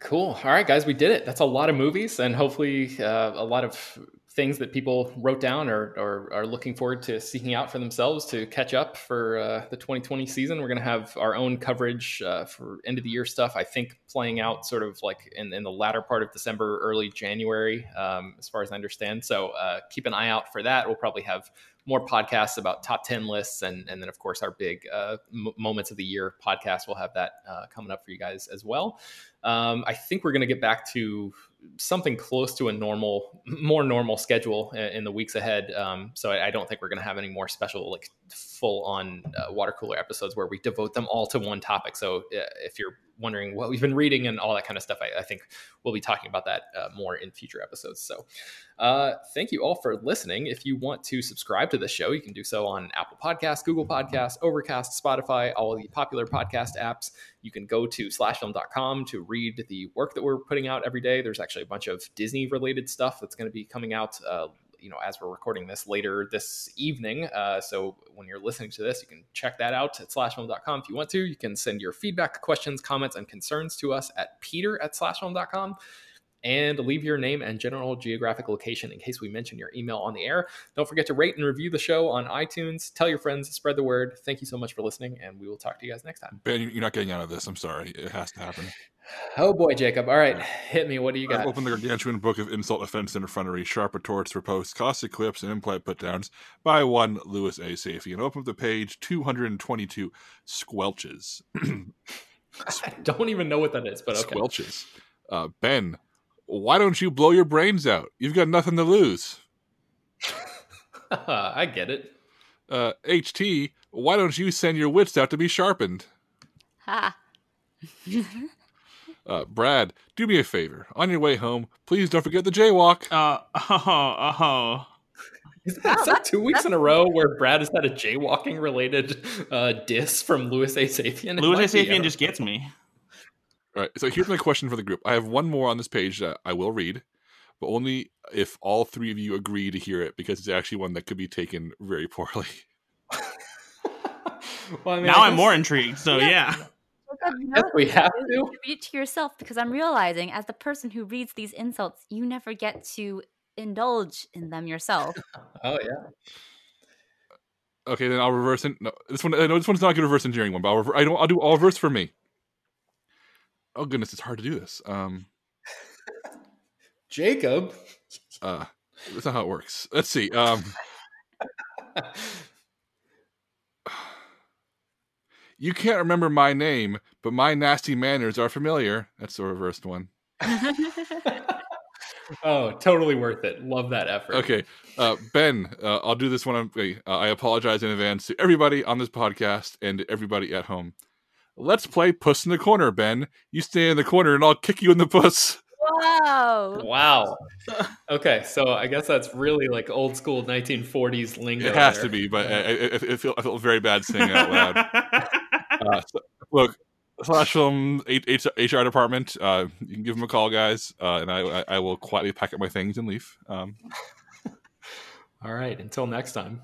Cool. All right, guys, we did it. That's a lot of movies, and hopefully uh, a lot of things that people wrote down or, or are looking forward to seeking out for themselves to catch up for uh, the 2020 season. We're going to have our own coverage uh, for end of the year stuff. I think playing out sort of like in, in the latter part of December, early January, um, as far as I understand. So uh, keep an eye out for that. We'll probably have more podcasts about top 10 lists. And, and then, of course, our big uh, m- moments of the year podcast. We'll have that uh, coming up for you guys as well. Um, I think we're going to get back to something close to a normal, more normal schedule in, the weeks ahead. Um, so I, I, don't think we're going to have any more special, like full on uh, water cooler episodes where we devote them all to one topic. So uh, if you're wondering what we've been reading and all that kind of stuff, I, I think we'll be talking about that uh, more in future episodes. So uh, thank you all for listening. If you want to subscribe to the show, you can do so on Apple Podcasts, Google Podcasts, Overcast, Spotify, all the popular podcast apps. You can go to slashfilm.com to read the work that we're putting out every day. There's actually a bunch of Disney related stuff that's going to be coming out uh, you know as we're recording this later this evening. Uh, so when you're listening to this, you can check that out at slashfilm.com if you want to. You can send your feedback, questions, comments, and concerns to us at peter at slashfilm.com. and leave your name and general geographic location in case we mention your email on the air. Don't forget to rate and review the show on iTunes. Tell your friends, spread the word. Thank you so much for listening, and we will talk to you guys next time. Ben, you're not getting out of this. I'm sorry. It has to happen. Oh boy, Jacob. All right, hit me. What do you got? Open the gargantuan book of insult, offense, and effrontery, sharp retorts, riposts, caustic clips, and implied putdowns by one Louis A. Safey. And open up the page 222, squelches. I don't even know what that is, but okay. Squelches. Uh, ben, why don't you blow your brains out? You've got nothing to lose. I get it. Uh, HT, why don't you send your wits out to be sharpened? Ha. uh, Brad, do me a favor. On your way home, please don't forget the jaywalk. Uh, oh, oh. Is that, is that two weeks in a row where Brad has had a jaywalking related uh, diss from Louis A. Safian? Louis A. Safian just gets me. All right. So here's my question for the group. I have one more on this page that I will read, but only if all three of you agree to hear it, because it's actually one that could be taken very poorly. well, I mean, now I'm more intrigued. So yeah. yeah. Yes, we have to read it to yourself because I'm realizing, as the person who reads these insults, you never get to indulge in them yourself. oh yeah. Okay, then I'll reverse it. No, this one. No, this one's not a good reverse engineering one, but I'll, rever- I don't. I'll do all reverse for me. Oh goodness, it's hard to do this. Um, Jacob. Uh, that's not how it works. Let's see. Um, you can't remember my name, but my nasty manners are familiar. That's the reversed one. oh, totally worth it. Love that effort. Okay, uh, Ben, uh, I'll do this one. Uh, I apologize in advance to everybody on this podcast and everybody at home. Let's play Puss in the Corner, Ben. You stay in the corner and I'll kick you in the puss. Wow. Wow. Okay, so I guess that's really like old school 1940s lingo. It has there. to be, but I, I, I, feel, I feel very bad saying it out loud. uh, so, look, slash film HR department. Uh, you can give them a call, guys, uh, and I, I will quietly pack up my things and leave. Um, All right. Until next time.